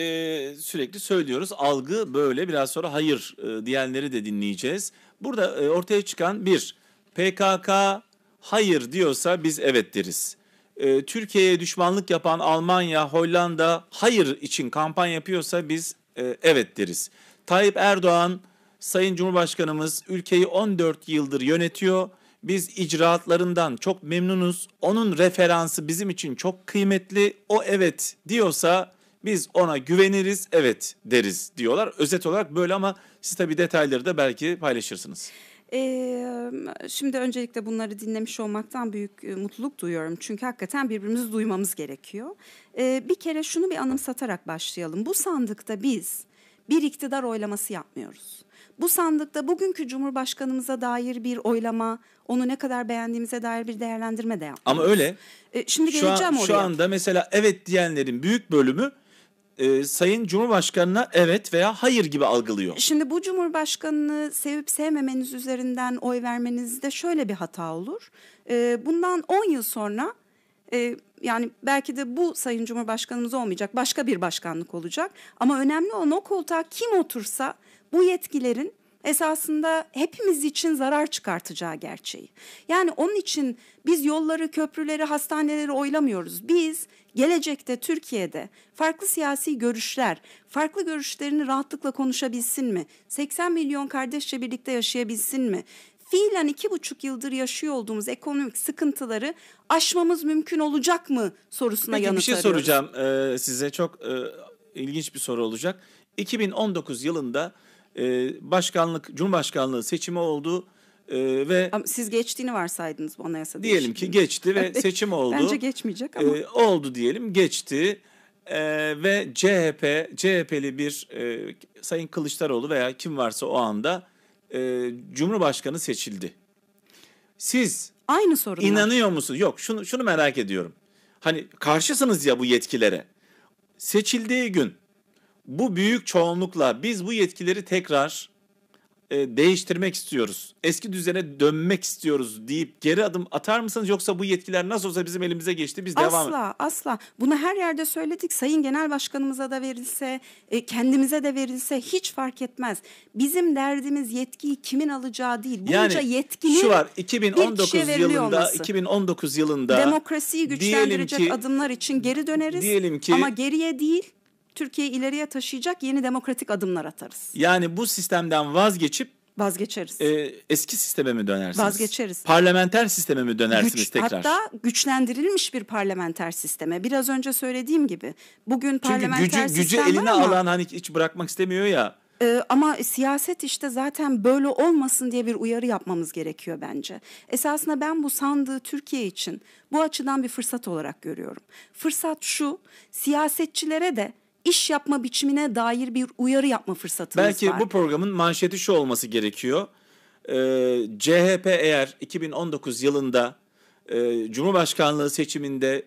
sürekli söylüyoruz algı böyle biraz sonra hayır e, diyenleri de dinleyeceğiz. Burada e, ortaya çıkan bir PKK hayır diyorsa biz evet deriz. E, Türkiye'ye düşmanlık yapan Almanya, Hollanda hayır için kampanya yapıyorsa biz e, evet deriz. Tayyip Erdoğan Sayın Cumhurbaşkanımız ülkeyi 14 yıldır yönetiyor. Biz icraatlarından çok memnunuz. Onun referansı bizim için çok kıymetli. O evet diyorsa biz ona güveniriz, evet deriz diyorlar. Özet olarak böyle ama siz tabii detayları da belki paylaşırsınız. Ee, şimdi öncelikle bunları dinlemiş olmaktan büyük e, mutluluk duyuyorum. Çünkü hakikaten birbirimizi duymamız gerekiyor. Ee, bir kere şunu bir anımsatarak başlayalım. Bu sandıkta biz bir iktidar oylaması yapmıyoruz. Bu sandıkta bugünkü Cumhurbaşkanımıza dair bir oylama, onu ne kadar beğendiğimize dair bir değerlendirme de yapmıyoruz. Ama öyle. Ee, şimdi şu geleceğim an, oraya. Şu anda mesela evet diyenlerin büyük bölümü e, Sayın Cumhurbaşkanı'na evet veya hayır gibi algılıyor. Şimdi bu Cumhurbaşkanı'nı sevip sevmemeniz üzerinden oy vermenizde şöyle bir hata olur. E, bundan 10 yıl sonra e, yani belki de bu Sayın Cumhurbaşkanımız olmayacak başka bir başkanlık olacak. Ama önemli olan o koltuğa kim otursa bu yetkilerin esasında hepimiz için zarar çıkartacağı gerçeği. Yani onun için biz yolları, köprüleri, hastaneleri oylamıyoruz. Biz gelecekte Türkiye'de farklı siyasi görüşler, farklı görüşlerini rahatlıkla konuşabilsin mi? 80 milyon kardeşçe birlikte yaşayabilsin mi? Fiilen iki buçuk yıldır yaşıyor olduğumuz ekonomik sıkıntıları aşmamız mümkün olacak mı sorusuna Peki, yanıt bir şey arıyoruz. soracağım ee, size çok e, ilginç bir soru olacak. 2019 yılında e, başkanlık, cumhurbaşkanlığı seçimi oldu e, ve Ama siz geçtiğini varsaydınız bu anayasa diyelim ki geçti ve seçim oldu. Bence geçmeyecek ama. E, oldu diyelim geçti e, ve CHP, CHP'li bir e, Sayın Kılıçdaroğlu veya kim varsa o anda e, Cumhurbaşkanı seçildi. Siz Aynı sorunlar. inanıyor musunuz? Yok şunu şunu merak ediyorum. Hani karşısınız ya bu yetkilere. Seçildiği gün bu büyük çoğunlukla biz bu yetkileri tekrar e, değiştirmek istiyoruz. Eski düzene dönmek istiyoruz deyip geri adım atar mısınız yoksa bu yetkiler nasıl olsa bizim elimize geçti biz devam Asla asla. Bunu her yerde söyledik. Sayın Genel Başkanımıza da verilse, e, kendimize de verilse hiç fark etmez. Bizim derdimiz yetkiyi kimin alacağı değil. Bunca Yani yetkinin şu var bir 2019 kişiye veriliyor yılında olması. 2019 yılında Demokrasiyi güçlendirecek ki- adımlar için geri döneriz. diyelim ki- Ama geriye değil, Türkiye'yi ileriye taşıyacak yeni demokratik adımlar atarız. yani bu sistemden vazgeçip Vazgeçeriz. e, eski sisteme mi dönersiniz? Vazgeçeriz. Parlamenter sisteme mi dönersiniz Güç- tekrar? Hatta güçlendirilmiş bir parlamenter sisteme. Biraz önce söylediğim gibi. Bugün Çünkü parlamenter gücü, gücü sistem var eline ama, alan hani hiç bırakmak istemiyor ya. e, ama siyaset işte zaten böyle olmasın diye bir uyarı yapmamız gerekiyor bence. Esasında ben bu sandığı Türkiye için bu açıdan bir fırsat olarak görüyorum. Fırsat şu siyasetçilere de iş yapma biçimine dair bir uyarı yapma fırsatımız Belki var. bu programın manşeti şu olması gerekiyor. Ee, CHP eğer 2019 yılında e, Cumhurbaşkanlığı seçiminde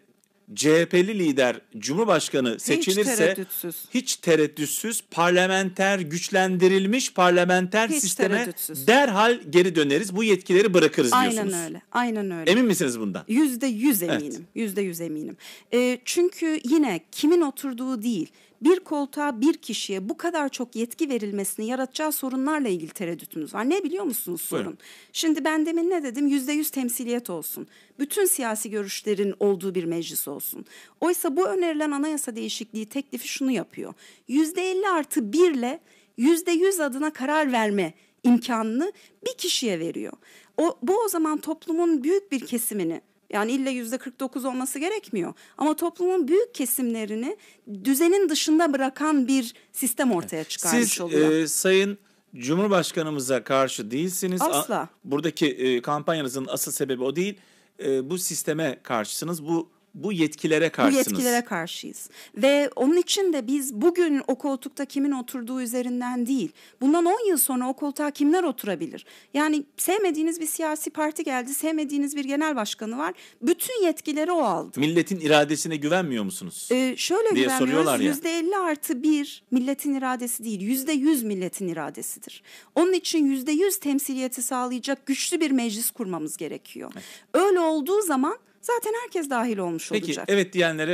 CHP'li lider Cumhurbaşkanı seçilirse tereddütsüz. hiç tereddütsüz parlamenter güçlendirilmiş parlamenter Hiç sisteme tereddütsüz. derhal geri döneriz. Bu yetkileri bırakırız diyorsunuz. Aynen öyle. Aynen öyle. Emin misiniz bundan? Yüzde yüz Evet. eminim. Yüzde yüz eminim. E, çünkü yine kimin oturduğu değil, bir koltuğa bir kişiye bu kadar çok yetki verilmesini yaratacağı sorunlarla ilgili tereddütümüz var. Ne biliyor musunuz sorun? Buyurun. Şimdi ben demin ne dedim? Yüzde yüz temsiliyet olsun. Bütün siyasi görüşlerin olduğu bir meclis olsun. Oysa bu önerilen anayasa değişikliği teklifi şunu yapıyor. Yüzde elli artı birle yüzde yüz adına karar verme imkanını bir kişiye veriyor. O, bu o zaman toplumun büyük bir kesimini yani illa yüzde 49 olması gerekmiyor. Ama toplumun büyük kesimlerini düzenin dışında bırakan bir sistem ortaya çıkarmış Siz oluyor. e, Sayın Cumhurbaşkanımıza karşı değilsiniz. A- Asla. Buradaki e, kampanyanızın asıl sebebi o değil. E, bu sisteme karşısınız. Bu bu yetkilere Bu karşısınız. yetkilere karşıyız. Ve onun için de biz bugün o koltukta kimin oturduğu üzerinden değil, bundan 10 yıl sonra o koltuğa kimler oturabilir? Yani sevmediğiniz bir siyasi parti geldi, sevmediğiniz bir genel başkanı var, bütün yetkileri o aldı. Milletin iradesine güvenmiyor musunuz? Ee, şöyle diye güvenmiyoruz. Yüzde elli artı bir milletin iradesi değil. Yüzde yüz milletin iradesidir. Onun için yüzde yüz temsiliyeti sağlayacak güçlü bir meclis kurmamız gerekiyor. Öyle olduğu zaman zaten herkes dahil olmuş Peki olacak. evet diyenlere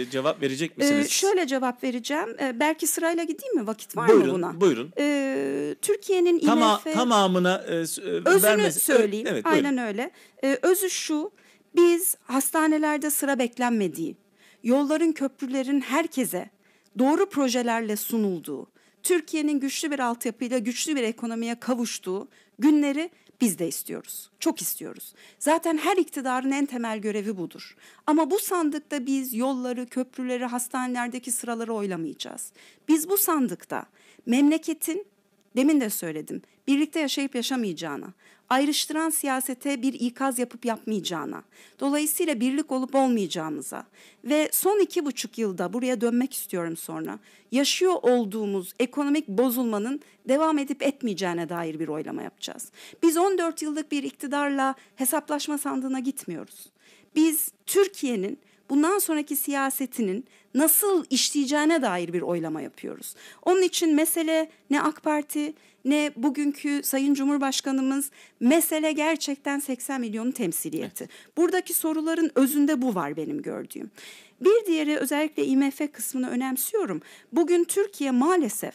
e, cevap verecek Ee, misiniz? şöyle cevap vereceğim. Ee, belki sırayla gideyim mi? Vakit var buyurun, mı buna? Buyurun. Ee, Türkiye'nin Tama, IMF... tamamına e, e, Özünü vermez- söyleyeyim. Evet, buyurun. Aynen öyle. Ee, özü şu. Biz hastanelerde sıra beklenmediği, yolların, köprülerin herkese doğru projelerle sunulduğu, Türkiye'nin güçlü bir altyapıyla güçlü bir ekonomiye kavuştuğu günleri biz de istiyoruz. Çok istiyoruz. Zaten her iktidarın en temel görevi budur. Ama bu sandıkta biz yolları, köprüleri, hastanelerdeki sıraları oylamayacağız. Biz bu sandıkta memleketin Demin de söyledim. Birlikte yaşayıp yaşamayacağına, ayrıştıran siyasete bir ikaz yapıp yapmayacağına, dolayısıyla birlik olup olmayacağımıza ve son iki buçuk yılda buraya dönmek istiyorum sonra, yaşıyor olduğumuz ekonomik bozulmanın devam edip etmeyeceğine dair bir oylama yapacağız. Biz 14 yıllık bir iktidarla hesaplaşma sandığına gitmiyoruz. Biz Türkiye'nin bundan sonraki siyasetinin nasıl işleyeceğine dair bir oylama yapıyoruz. Onun için mesele ne AK Parti ne bugünkü Sayın Cumhurbaşkanımız mesele gerçekten 80 milyonun temsiliyeti. Buradaki soruların özünde bu var benim gördüğüm. Bir diğeri özellikle IMF kısmını önemsiyorum. Bugün Türkiye maalesef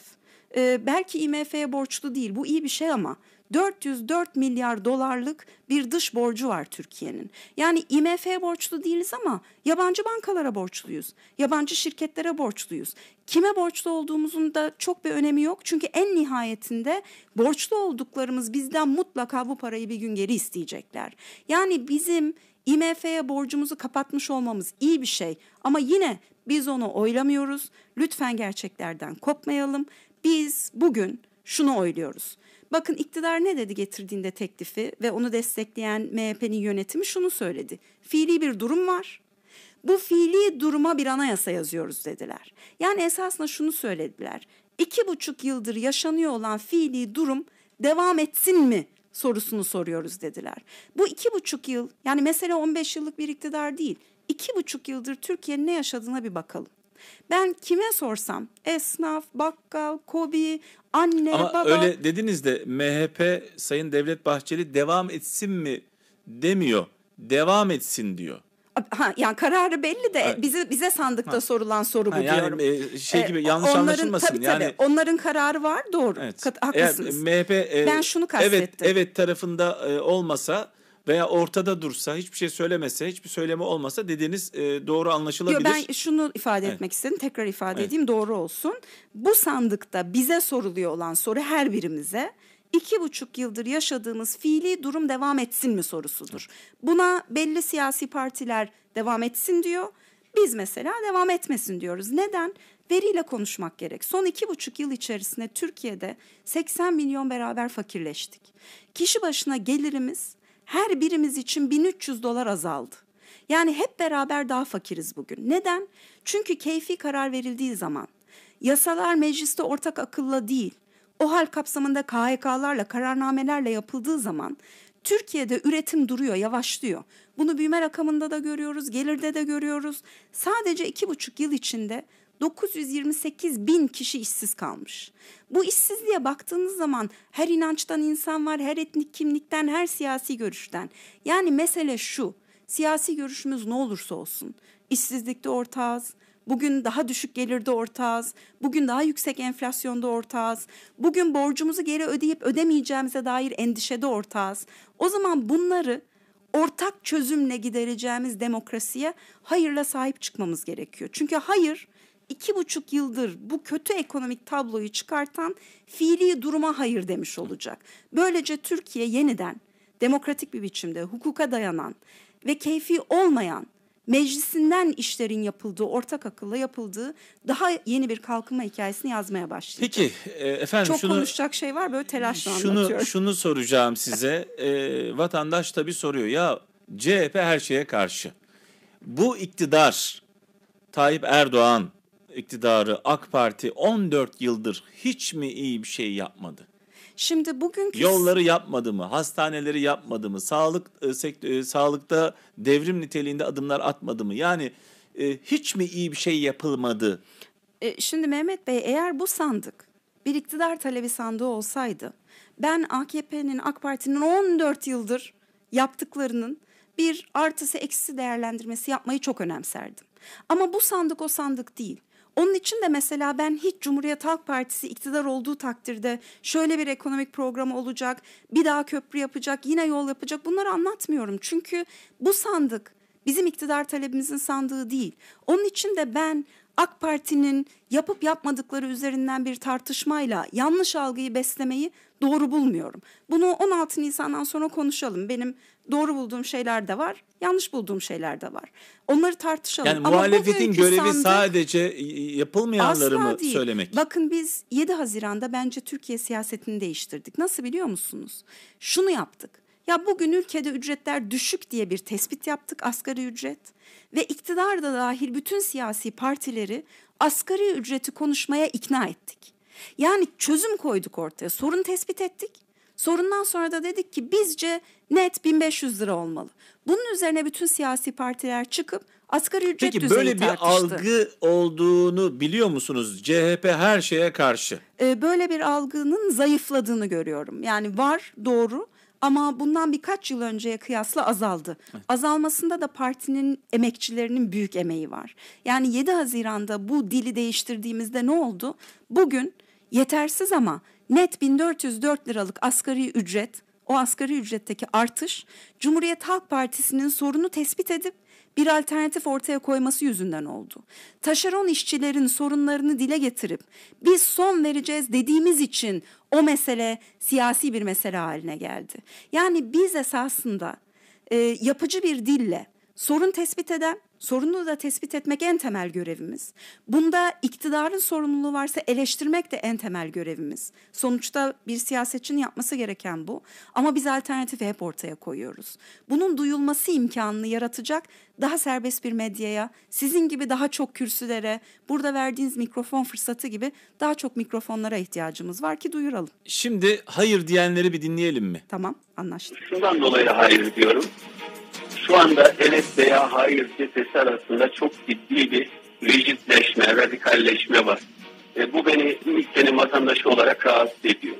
e, belki IMF'ye borçlu değil bu iyi bir şey ama 404 milyar dolarlık bir dış borcu var Türkiye'nin. Yani IMF'ye borçlu değiliz ama yabancı bankalara borçluyuz. Yabancı şirketlere borçluyuz. Kime borçlu olduğumuzun da çok bir önemi yok. Çünkü en nihayetinde borçlu olduklarımız bizden mutlaka bu parayı bir gün geri isteyecekler. Yani bizim IMF'ye borcumuzu kapatmış olmamız iyi bir şey ama yine biz onu oylamıyoruz. Lütfen gerçeklerden kopmayalım. Biz bugün şunu oyluyoruz. Bakın iktidar ne dedi getirdiğinde teklifi ve onu destekleyen MHP'nin yönetimi şunu söyledi. Fiili bir durum var. Bu fiili duruma bir anayasa yazıyoruz dediler. Yani esasında şunu söylediler. İki buçuk yıldır yaşanıyor olan fiili durum devam etsin mi sorusunu soruyoruz dediler. Bu iki buçuk yıl yani mesele 15 yıllık bir iktidar değil. İki buçuk yıldır Türkiye'nin ne yaşadığına bir bakalım. Ben kime sorsam esnaf, bakkal, kobi, anne, Ama baba. öyle dediniz de MHP Sayın Devlet Bahçeli devam etsin mi demiyor. Devam etsin diyor. Ha, yani kararı belli de Evet. bize bize sandıkta Ha. sorulan soru bu Ha, yani, diyorum. e, şey gibi yanlış onların, anlaşılmasın. Tabii, Yani- tabii. Onların kararı var doğru. Evet. Kat- Eğer haklısınız. MHP e, Ben şunu evet kastettim. evet tarafında e, olmasa veya ortada dursa, hiçbir şey söylemese, hiçbir söyleme olmasa dediğiniz e, doğru anlaşılabilir. Yo, ben şunu ifade Evet. etmek istedim. Tekrar ifade Evet. edeyim doğru olsun. Bu sandıkta bize soruluyor olan soru her birimize iki buçuk yıldır yaşadığımız fiili durum devam etsin mi sorusudur. Buna belli siyasi partiler devam etsin diyor. Biz mesela devam etmesin diyoruz. Neden? Veriyle konuşmak gerek. Son iki buçuk yıl içerisinde Türkiye'de 80 milyon beraber fakirleştik. Kişi başına gelirimiz her birimiz için 1300 dolar azaldı. Yani hep beraber daha fakiriz bugün. Neden? Çünkü keyfi karar verildiği zaman yasalar mecliste ortak akılla değil, o hal kapsamında KHK'larla, kararnamelerle yapıldığı zaman Türkiye'de üretim duruyor, yavaşlıyor. Bunu büyüme rakamında da görüyoruz, gelirde de görüyoruz. Sadece iki buçuk yıl içinde 928 bin kişi işsiz kalmış. Bu işsizliğe baktığınız zaman her inançtan insan var, her etnik kimlikten, her siyasi görüşten. Yani mesele şu, siyasi görüşümüz ne olursa olsun, işsizlikte ortağız, Bugün daha düşük gelirde ortağız. Bugün daha yüksek enflasyonda ortağız. Bugün borcumuzu geri ödeyip ödemeyeceğimize dair endişede ortağız. O zaman bunları ortak çözümle gidereceğimiz demokrasiye hayırla sahip çıkmamız gerekiyor. Çünkü hayır iki buçuk yıldır bu kötü ekonomik tabloyu çıkartan fiili duruma hayır demiş olacak. Böylece Türkiye yeniden demokratik bir biçimde hukuka dayanan ve keyfi olmayan meclisinden işlerin yapıldığı, ortak akılla yapıldığı daha yeni bir kalkınma hikayesini yazmaya başlayacak. Peki e, efendim Çok şunu konuşacak şey var böyle telaşla şunu anlatıyorum. şunu soracağım size. E, vatandaş tabii soruyor ya CHP her şeye karşı. Bu iktidar Tayyip Erdoğan iktidarı AK Parti 14 yıldır hiç mi iyi bir şey yapmadı? Şimdi bugünkü Yolları yapmadı mı? Hastaneleri yapmadı mı? Sağlık e, sektö- e, sağlıkta devrim niteliğinde adımlar atmadı mı? Yani e, hiç mi iyi bir şey yapılmadı? E, şimdi Mehmet Bey eğer bu sandık bir iktidar talebi sandığı olsaydı ben AKP'nin AK Parti'nin 14 yıldır yaptıklarının bir artısı eksisi değerlendirmesi yapmayı çok önemserdim. Ama bu sandık o sandık değil. Onun için de mesela ben hiç Cumhuriyet Halk Partisi iktidar olduğu takdirde şöyle bir ekonomik programı olacak, bir daha köprü yapacak, yine yol yapacak bunları anlatmıyorum. Çünkü bu sandık bizim iktidar talebimizin sandığı değil. Onun için de ben AK Parti'nin yapıp yapmadıkları üzerinden bir tartışmayla yanlış algıyı beslemeyi doğru bulmuyorum. Bunu 16 Nisan'dan sonra konuşalım. Benim doğru bulduğum şeyler de var, yanlış bulduğum şeyler de var. Onları tartışalım. Yani Ama muhalefetin görevi sandık- sadece yapılmayanları mı değil. söylemek? Bakın biz 7 Haziran'da bence Türkiye siyasetini değiştirdik. Nasıl biliyor musunuz? Şunu yaptık. Ya bugün ülkede ücretler düşük diye bir tespit yaptık asgari ücret ve iktidar da dahil bütün siyasi partileri asgari ücreti konuşmaya ikna ettik. Yani çözüm koyduk ortaya. Sorun tespit ettik. Sorundan sonra da dedik ki bizce net 1500 lira olmalı. Bunun üzerine bütün siyasi partiler çıkıp asgari ücret Peki düzeyi böyle bir tartıştı. algı olduğunu biliyor musunuz? CHP her şeye karşı. e, böyle bir algının zayıfladığını görüyorum. Yani var doğru ama bundan birkaç yıl önceye kıyasla azaldı. Azalmasında da partinin emekçilerinin büyük emeği var. Yani 7 Haziran'da bu dili değiştirdiğimizde ne oldu? Bugün yetersiz ama net 1404 liralık asgari ücret, o asgari ücretteki artış Cumhuriyet Halk Partisi'nin sorunu tespit edip bir alternatif ortaya koyması yüzünden oldu. Taşeron işçilerin sorunlarını dile getirip biz son vereceğiz dediğimiz için o mesele siyasi bir mesele haline geldi. Yani biz esasında e, yapıcı bir dille sorun tespit eden, sorunu da tespit etmek en temel görevimiz. Bunda iktidarın sorumluluğu varsa eleştirmek de en temel görevimiz. Sonuçta bir siyasetçinin yapması gereken bu. Ama biz alternatifi hep ortaya koyuyoruz. Bunun duyulması imkanını yaratacak daha serbest bir medyaya, sizin gibi daha çok kürsülere, burada verdiğiniz mikrofon fırsatı gibi daha çok mikrofonlara ihtiyacımız var ki duyuralım. Şimdi hayır diyenleri bir dinleyelim mi? Tamam, anlaştık. Şundan dolayı hayır diyorum. Şu anda evet veya hayır cephesi arasında çok ciddi bir rigidleşme, radikalleşme var. E, bu beni ülkenin vatandaşı olarak rahatsız ediyor.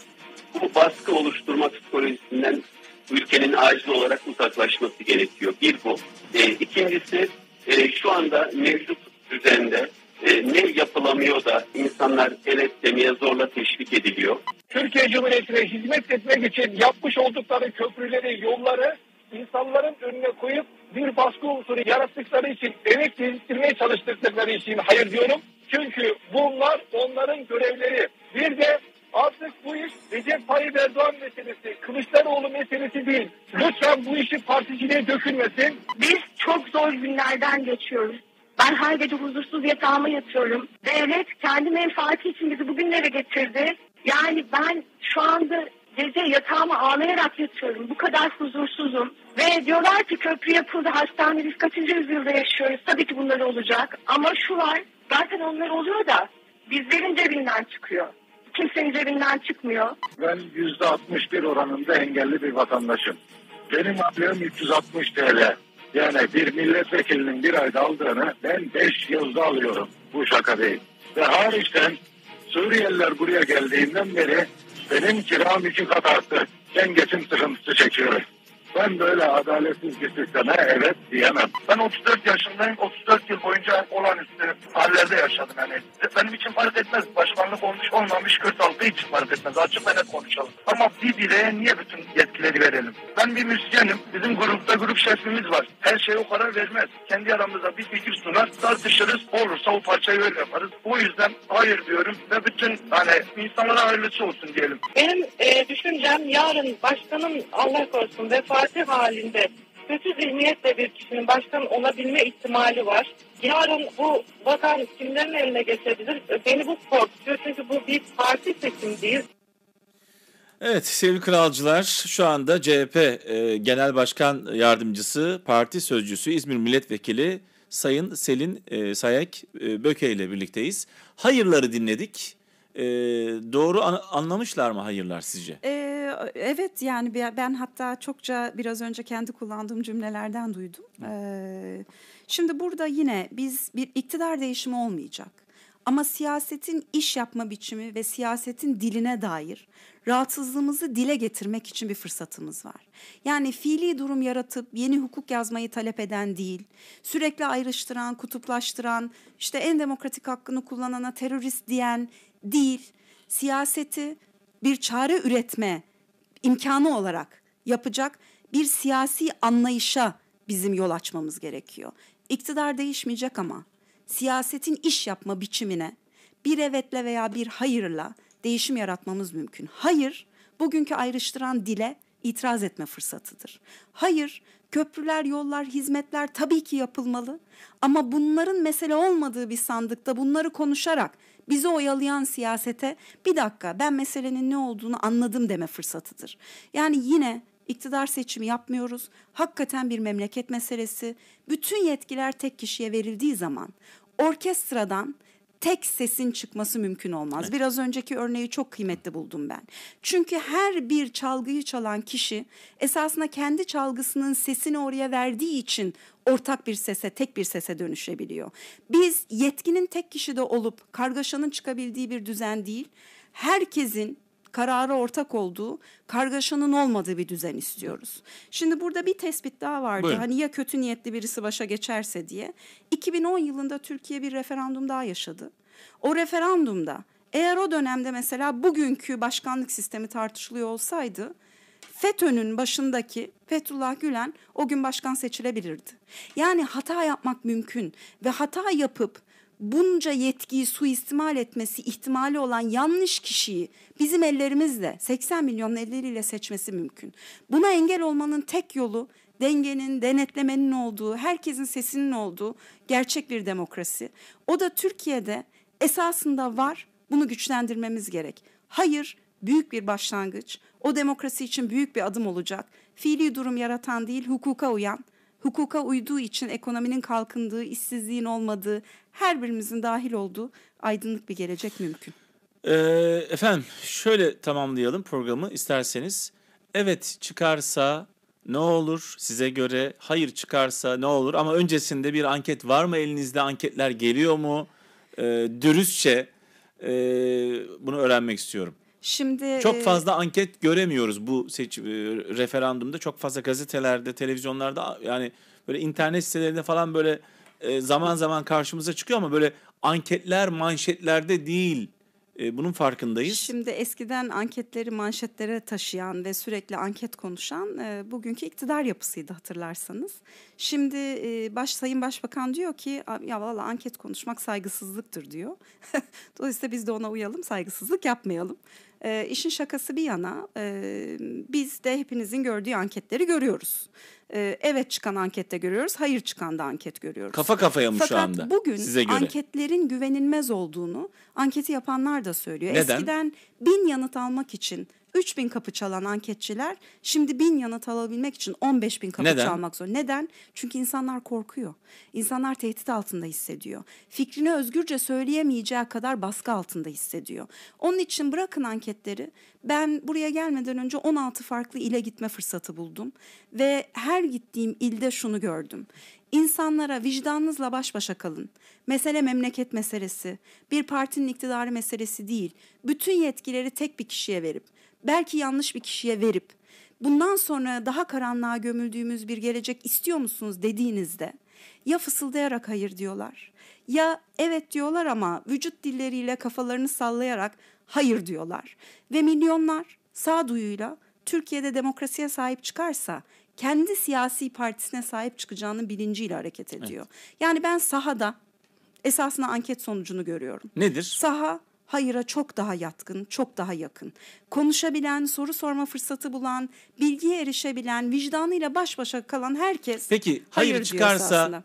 Bu baskı oluşturma psikolojisinden ülkenin acil olarak uzaklaşması gerekiyor. Bir bu. E, ikincisi e, şu anda mevcut düzende e, ne yapılamıyor da insanlar denetlemeye zorla teşvik ediliyor. Türkiye Cumhuriyeti'ne hizmet etmek için yapmış oldukları köprüleri, yolları insanların önüne koyup bir baskı unsuru yarattıkları için, emek gezdirmeye çalıştıkları için hayır diyorum. Çünkü bunlar onların görevleri. Bir de artık bu iş Recep Tayyip Erdoğan meselesi, Kılıçdaroğlu meselesi değil. Lütfen bu işi particiliğe dökülmesin. Biz çok zor günlerden geçiyoruz. Ben her gece huzursuz yatağıma yatıyorum. Devlet kendi menfaati için bizi bugünlere getirdi. Yani ben şu anda gece yatağıma ağlayarak yatıyorum. Bu kadar huzursuzum. Ve diyorlar ki köprü yapıldı, hastane biz kaçıncı yüzyılda yaşıyoruz. Tabii ki bunlar olacak. Ama şu var, zaten onlar oluyor da bizlerin cebinden çıkıyor. Kimsenin cebinden çıkmıyor. Ben yüzde 61 oranında engelli bir vatandaşım. Benim aylığım 360 TL. Yani bir milletvekilinin bir ayda aldığını ben 5 yılda alıyorum. Bu şaka değil. Ve hariçten Suriyeliler buraya geldiğinden beri benim kiram iki kat arttı. Ben geçim sıkıntısı çekiyorum. Ben böyle adaletsiz bir evet diyemem. Ben 34 yaşındayım. 34 yıl boyunca olağanüstü hallerde yaşadım. Yani benim için fark etmez. Başkanlık olmuş olmamış 46 için fark etmez. Açık ve net konuşalım. Ama bir bireye niye bütün yetkileri verelim? Ben bir müzisyenim. Bizim grupta grup şefimiz var. Her şey o karar vermez. Kendi aramızda bir fikir sunar. Tartışırız. Olursa o parçayı öyle yaparız. O yüzden hayır diyorum ve bütün hani insanlara hayırlısı olsun diyelim. Benim e, düşüncem yarın başkanın Allah korusun vefat halinde kötü zihniyetle bir kişinin başkan olabilme ihtimali var. Yarın bu vatan kimlerin eline geçebilir? Beni bu korkutuyor çünkü bu bir parti seçim değil. Evet sevgili kralcılar şu anda CHP e, Genel Başkan Yardımcısı, Parti Sözcüsü, İzmir Milletvekili Sayın Selin e, Sayek e, Böke ile birlikteyiz. Hayırları dinledik. E, doğru an, anlamışlar mı hayırlar sizce? Ee, evet yani ben hatta çokça biraz önce kendi kullandığım cümlelerden duydum. Ee, şimdi burada yine biz bir iktidar değişimi olmayacak. Ama siyasetin iş yapma biçimi ve siyasetin diline dair rahatsızlığımızı dile getirmek için bir fırsatımız var. Yani fiili durum yaratıp yeni hukuk yazmayı talep eden değil, sürekli ayrıştıran, kutuplaştıran, işte en demokratik hakkını kullanana terörist diyen değil, siyaseti bir çare üretme imkanı olarak yapacak bir siyasi anlayışa bizim yol açmamız gerekiyor. İktidar değişmeyecek ama siyasetin iş yapma biçimine bir evetle veya bir hayırla değişim yaratmamız mümkün. Hayır, bugünkü ayrıştıran dile itiraz etme fırsatıdır. Hayır, köprüler, yollar, hizmetler tabii ki yapılmalı ama bunların mesele olmadığı bir sandıkta bunları konuşarak bizi oyalayan siyasete bir dakika ben meselenin ne olduğunu anladım deme fırsatıdır. Yani yine iktidar seçimi yapmıyoruz. Hakikaten bir memleket meselesi. Bütün yetkiler tek kişiye verildiği zaman orkestradan tek sesin çıkması mümkün olmaz. Evet. Biraz önceki örneği çok kıymetli buldum ben. Çünkü her bir çalgıyı çalan kişi esasında kendi çalgısının sesini oraya verdiği için ortak bir sese, tek bir sese dönüşebiliyor. Biz yetkinin tek kişide olup kargaşanın çıkabildiği bir düzen değil, herkesin karara ortak olduğu, kargaşanın olmadığı bir düzen istiyoruz. Şimdi burada bir tespit daha vardı. Buyurun. Hani ya kötü niyetli birisi başa geçerse diye. 2010 yılında Türkiye bir referandum daha yaşadı. O referandumda eğer o dönemde mesela bugünkü başkanlık sistemi tartışılıyor olsaydı FETÖ'nün başındaki Fethullah Gülen o gün başkan seçilebilirdi. Yani hata yapmak mümkün ve hata yapıp bunca yetkiyi suistimal etmesi ihtimali olan yanlış kişiyi bizim ellerimizle 80 milyonun elleriyle seçmesi mümkün. Buna engel olmanın tek yolu dengenin, denetlemenin olduğu, herkesin sesinin olduğu gerçek bir demokrasi. O da Türkiye'de esasında var. Bunu güçlendirmemiz gerek. Hayır, büyük bir başlangıç. O demokrasi için büyük bir adım olacak. Fiili durum yaratan değil, hukuka uyan, hukuka uyduğu için ekonominin kalkındığı, işsizliğin olmadığı, her birimizin dahil olduğu aydınlık bir gelecek mümkün. Ee, efendim şöyle tamamlayalım programı isterseniz. Evet çıkarsa ne olur size göre? Hayır çıkarsa ne olur? Ama öncesinde bir anket var mı elinizde? Anketler geliyor mu? Ee, dürüstçe e, bunu öğrenmek istiyorum. Şimdi Çok e, fazla anket göremiyoruz bu seç e, referandumda. Çok fazla gazetelerde, televizyonlarda yani böyle internet sitelerinde falan böyle e, zaman zaman karşımıza çıkıyor ama böyle anketler manşetlerde değil. E, bunun farkındayız. Şimdi eskiden anketleri manşetlere taşıyan ve sürekli anket konuşan e, bugünkü iktidar yapısıydı hatırlarsanız. Şimdi e, baş Sayın Başbakan diyor ki ya valla anket konuşmak saygısızlıktır diyor. Dolayısıyla biz de ona uyalım saygısızlık yapmayalım. E, işin şakası bir yana biz de hepinizin gördüğü anketleri görüyoruz. E, evet çıkan ankette görüyoruz, hayır çıkan da anket görüyoruz. Kafa kafaya mı Fakat şu anda bugün size göre? anketlerin güvenilmez olduğunu anketi yapanlar da söylüyor. Neden? Eskiden bin yanıt almak için 3 bin kapı çalan anketçiler şimdi bin yanıt alabilmek için 15 bin kapı Neden? çalmak zor. Neden? Çünkü insanlar korkuyor. İnsanlar tehdit altında hissediyor. Fikrini özgürce söyleyemeyeceği kadar baskı altında hissediyor. Onun için bırakın anketleri. Ben buraya gelmeden önce 16 farklı ile gitme fırsatı buldum. Ve her gittiğim ilde şunu gördüm. İnsanlara vicdanınızla baş başa kalın. Mesele memleket meselesi. Bir partinin iktidarı meselesi değil. Bütün yetkileri tek bir kişiye verip, belki yanlış bir kişiye verip, bundan sonra daha karanlığa gömüldüğümüz bir gelecek istiyor musunuz dediğinizde ya fısıldayarak hayır diyorlar ya evet diyorlar ama vücut dilleriyle kafalarını sallayarak hayır diyorlar. Ve milyonlar sağduyuyla Türkiye'de demokrasiye sahip çıkarsa kendi siyasi partisine sahip çıkacağının bilinciyle hareket ediyor. Yani ben sahada esasında anket sonucunu görüyorum. Nedir? Saha hayıra çok daha yatkın, çok daha yakın. Konuşabilen, soru sorma fırsatı bulan, bilgiye erişebilen, vicdanıyla baş başa kalan herkes Peki hayır, diyor çıkarsa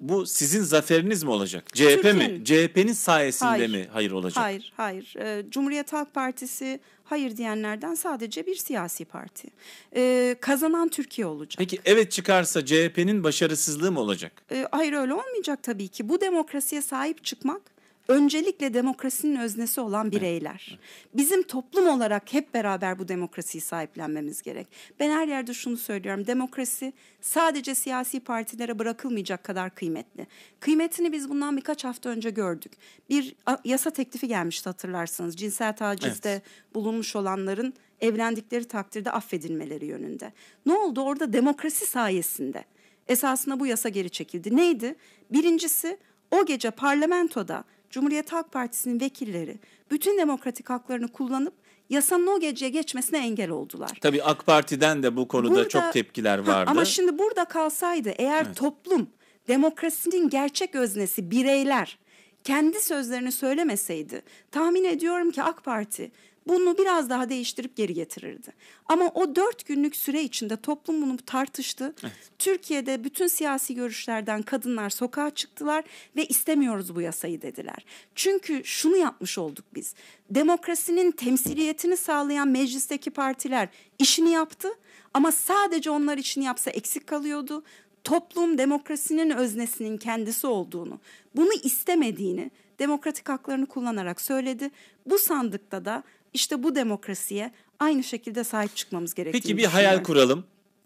bu sizin zaferiniz mi olacak? CHP mi? Türkiye'nin. CHP'nin sayesinde Hayır. mi hayır olacak? Hayır, hayır. Ee, Cumhuriyet Halk Partisi hayır diyenlerden sadece bir siyasi parti. Ee, kazanan Türkiye olacak. Peki evet çıkarsa CHP'nin başarısızlığı mı olacak? Ee, hayır öyle olmayacak tabii ki. Bu demokrasiye sahip çıkmak öncelikle demokrasinin öznesi olan bireyler. Bizim toplum olarak hep beraber bu demokrasiyi sahiplenmemiz gerek. Ben her yerde şunu söylüyorum. Demokrasi sadece siyasi partilere bırakılmayacak kadar kıymetli. Kıymetini biz bundan birkaç hafta önce gördük. Bir yasa teklifi gelmişti hatırlarsınız. Cinsel tacizde bulunmuş olanların evlendikleri takdirde affedilmeleri yönünde. Ne oldu? Orada demokrasi sayesinde esasında bu yasa geri çekildi. Neydi? Birincisi o gece parlamentoda Cumhuriyet Halk Partisi'nin vekilleri bütün demokratik haklarını kullanıp yasanın o geceye geçmesine engel oldular. Tabii AK Parti'den de bu konuda Burada- çok tepkiler Ha, vardı. ama şimdi burada kalsaydı eğer toplum demokrasinin gerçek öznesi bireyler kendi sözlerini söylemeseydi tahmin ediyorum ki AK Parti bunu biraz daha değiştirip geri getirirdi. Ama o dört günlük süre içinde toplum bunu tartıştı. Türkiye'de bütün siyasi görüşlerden kadınlar sokağa çıktılar ve istemiyoruz bu yasayı dediler. Çünkü şunu yapmış olduk biz. Demokrasinin temsiliyetini sağlayan meclisteki partiler işini yaptı ama sadece onlar işini yapsa eksik kalıyordu. Toplum demokrasinin öznesinin kendisi olduğunu, bunu istemediğini demokratik haklarını kullanarak söyledi. Bu sandıkta da işte bu demokrasiye aynı şekilde sahip çıkmamız gerektiğini Peki bir hayal kuralım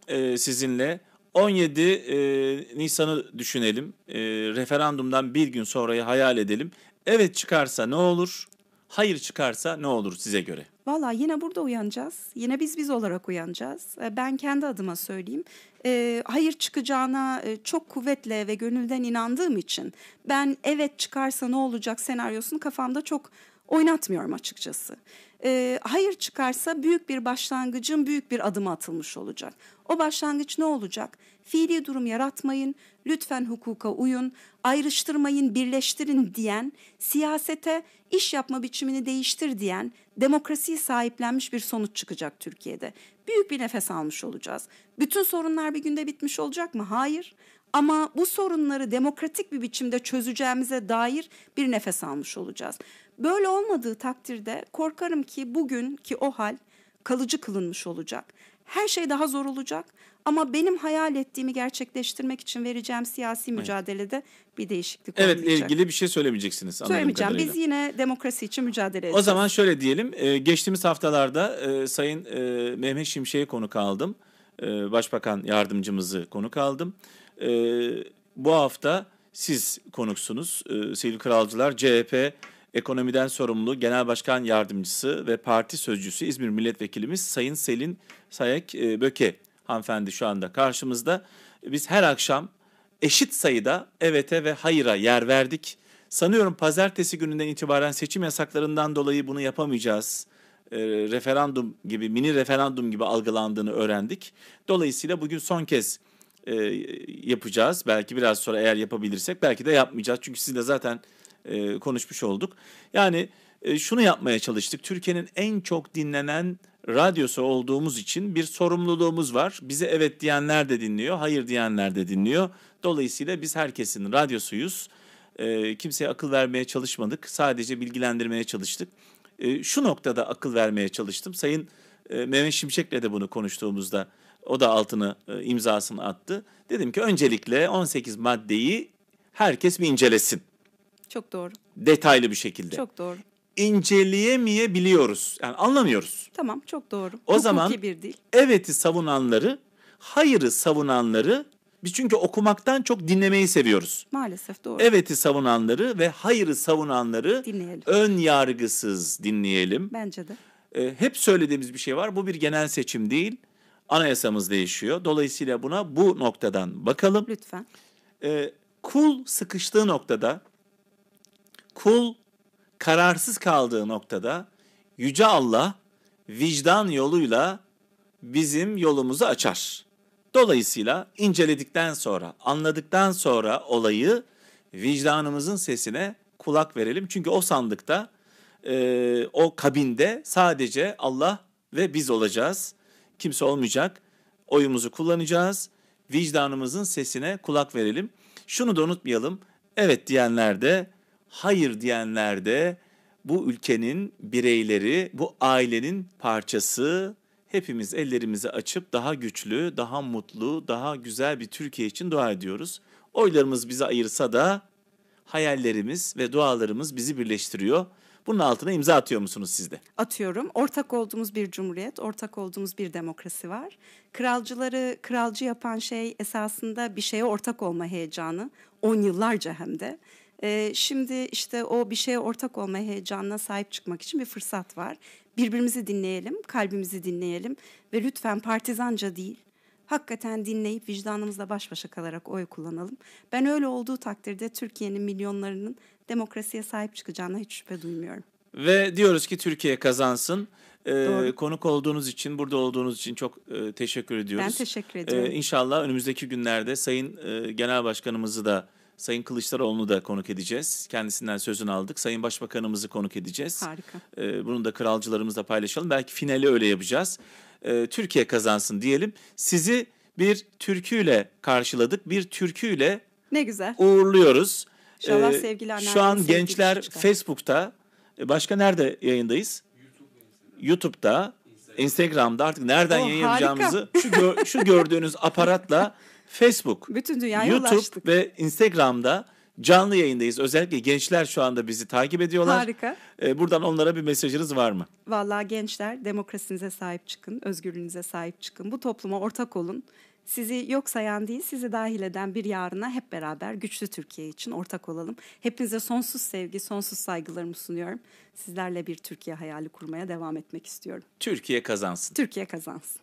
e, sizinle. 17 e, Nisan'ı düşünelim. E, referandumdan bir gün sonrayı hayal edelim. Evet çıkarsa ne olur? Hayır çıkarsa ne olur size göre? Valla yine burada uyanacağız. Yine biz biz olarak uyanacağız. E, Ben kendi adıma söyleyeyim. E, hayır çıkacağına e, çok kuvvetle ve gönülden inandığım için ben evet çıkarsa ne olacak senaryosunu kafamda çok oynatmıyorum açıkçası. E, hayır çıkarsa büyük bir başlangıcın büyük bir adımı atılmış olacak. O başlangıç ne olacak? Fiili durum yaratmayın, lütfen hukuka uyun, ayrıştırmayın, birleştirin diyen, siyasete iş yapma biçimini değiştir diyen demokrasiyi sahiplenmiş bir sonuç çıkacak Türkiye'de. Büyük bir nefes almış olacağız. Bütün sorunlar bir günde bitmiş olacak mı? Hayır. Ama bu sorunları demokratik bir biçimde çözeceğimize dair bir nefes almış olacağız. Böyle olmadığı takdirde korkarım ki bugünkü o hal kalıcı kılınmış olacak. Her şey daha zor olacak ama benim hayal ettiğimi gerçekleştirmek için vereceğim siyasi mücadelede bir değişiklik Evet olmayacak. ilgili bir şey söylemeyeceksiniz Söylemeyeceğim. kadarıyla. Biz yine demokrasi için mücadele edeceğiz. O zaman şöyle diyelim. e, geçtiğimiz haftalarda e, Sayın e, Mehmet Şimşek'e konuk aldım. Başbakan Yardımcımızı konuk aldım. Bu hafta siz konuksunuz. Sevgili Kralcılar CHP Ekonomiden Sorumlu Genel Başkan Yardımcısı ve Parti Sözcüsü İzmir Milletvekilimiz Sayın Selin Sayek e, Böke hanımefendi şu anda karşımızda. Biz her akşam eşit sayıda evete ve hayıra yer verdik. Sanıyorum pazartesi gününden itibaren seçim yasaklarından dolayı bunu yapamayacağız. E, referandum gibi, mini referandum gibi algılandığını öğrendik. Dolayısıyla bugün son kez e, yapacağız. Belki biraz sonra eğer yapabilirsek belki de yapmayacağız. Çünkü sizinle zaten e, konuşmuş olduk. Yani e, şunu yapmaya çalıştık. Türkiye'nin en çok dinlenen radyosu olduğumuz için bir sorumluluğumuz var. Bize evet diyenler de dinliyor, hayır diyenler de dinliyor. Dolayısıyla biz herkesin radyosuyuz. E, kimseye akıl vermeye çalışmadık. Sadece bilgilendirmeye çalıştık. E, şu noktada akıl vermeye çalıştım. Sayın e, Mehmet Şimşek'le de bunu konuştuğumuzda o da altını e, imzasını attı. Dedim ki öncelikle 18 maddeyi herkes bir incelesin. Çok doğru. Detaylı bir şekilde. Çok doğru. İnceleyemeyebiliyoruz. Yani anlamıyoruz. Tamam çok doğru. O Hukuki zaman bir dil. evet'i savunanları, hayırı savunanları biz çünkü okumaktan çok dinlemeyi seviyoruz. Maalesef doğru. Evet'i savunanları ve hayırı savunanları Dinleyelim. ön yargısız dinleyelim. Bence de. E, hep söylediğimiz bir şey var. Bu bir genel seçim değil. Anayasamız değişiyor. Dolayısıyla buna bu noktadan bakalım. Lütfen. E, kul sıkıştığı noktada, kul kararsız kaldığı noktada Yüce Allah vicdan yoluyla bizim yolumuzu açar. Dolayısıyla inceledikten sonra, anladıktan sonra olayı vicdanımızın sesine kulak verelim. Çünkü o sandıkta, e, o kabinde sadece Allah ve biz olacağız. Kimse olmayacak. Oyumuzu kullanacağız. Vicdanımızın sesine kulak verelim. Şunu da unutmayalım. Evet diyenler de, hayır diyenler de bu ülkenin bireyleri, bu ailenin parçası. Hepimiz ellerimizi açıp daha güçlü, daha mutlu, daha güzel bir Türkiye için dua ediyoruz. Oylarımız bizi ayırsa da hayallerimiz ve dualarımız bizi birleştiriyor. Bunun altına imza atıyor musunuz siz de? Atıyorum. Ortak olduğumuz bir cumhuriyet, ortak olduğumuz bir demokrasi var. Kralcıları kralcı yapan şey esasında bir şeye ortak olma heyecanı. On yıllarca hem de. Şimdi işte o bir şeye ortak olma heyecanına sahip çıkmak için bir fırsat var. Birbirimizi dinleyelim, kalbimizi dinleyelim ve lütfen partizanca değil, hakikaten dinleyip vicdanımızla baş başa kalarak oy kullanalım. Ben öyle olduğu takdirde Türkiye'nin milyonlarının demokrasiye sahip çıkacağına hiç şüphe duymuyorum. Ve diyoruz ki Türkiye kazansın. Ee, Doğru. konuk olduğunuz için, burada olduğunuz için çok e, teşekkür ediyoruz. Ben teşekkür ediyorum. Ee, inşallah önümüzdeki günlerde Sayın e, Genel Başkanımızı da Sayın Kılıçdaroğlu'nu da konuk edeceğiz. Kendisinden sözünü aldık. Sayın Başbakanımızı konuk edeceğiz. Harika. Ee, bunu da kralcılarımızla paylaşalım. Belki finali öyle yapacağız. Ee, Türkiye kazansın diyelim. Sizi bir türküyle karşıladık. Bir türküyle Ne güzel. uğurluyoruz. İnşallah Ee, sevgili anneannemin Şu an gençler çıkar. Facebook'ta. e, Başka nerede yayındayız? YouTube'da, Instagram'da artık nereden Oh, yayın harika. yapacağımızı şu, gö- şu gördüğünüz aparatla Facebook, Bütün dünyaya YouTube ulaştık. ve Instagram'da canlı yayındayız. Özellikle gençler şu anda bizi takip ediyorlar. Harika. Ee, buradan onlara bir mesajınız var mı? Vallahi gençler demokrasinize sahip çıkın, özgürlüğünüze sahip çıkın. Bu topluma ortak olun. Sizi yok sayan değil, sizi dahil eden bir yarına hep beraber güçlü Türkiye için ortak olalım. Hepinize sonsuz sevgi, sonsuz saygılarımı sunuyorum. Sizlerle bir Türkiye hayali kurmaya devam etmek istiyorum. Türkiye kazansın. Türkiye kazansın.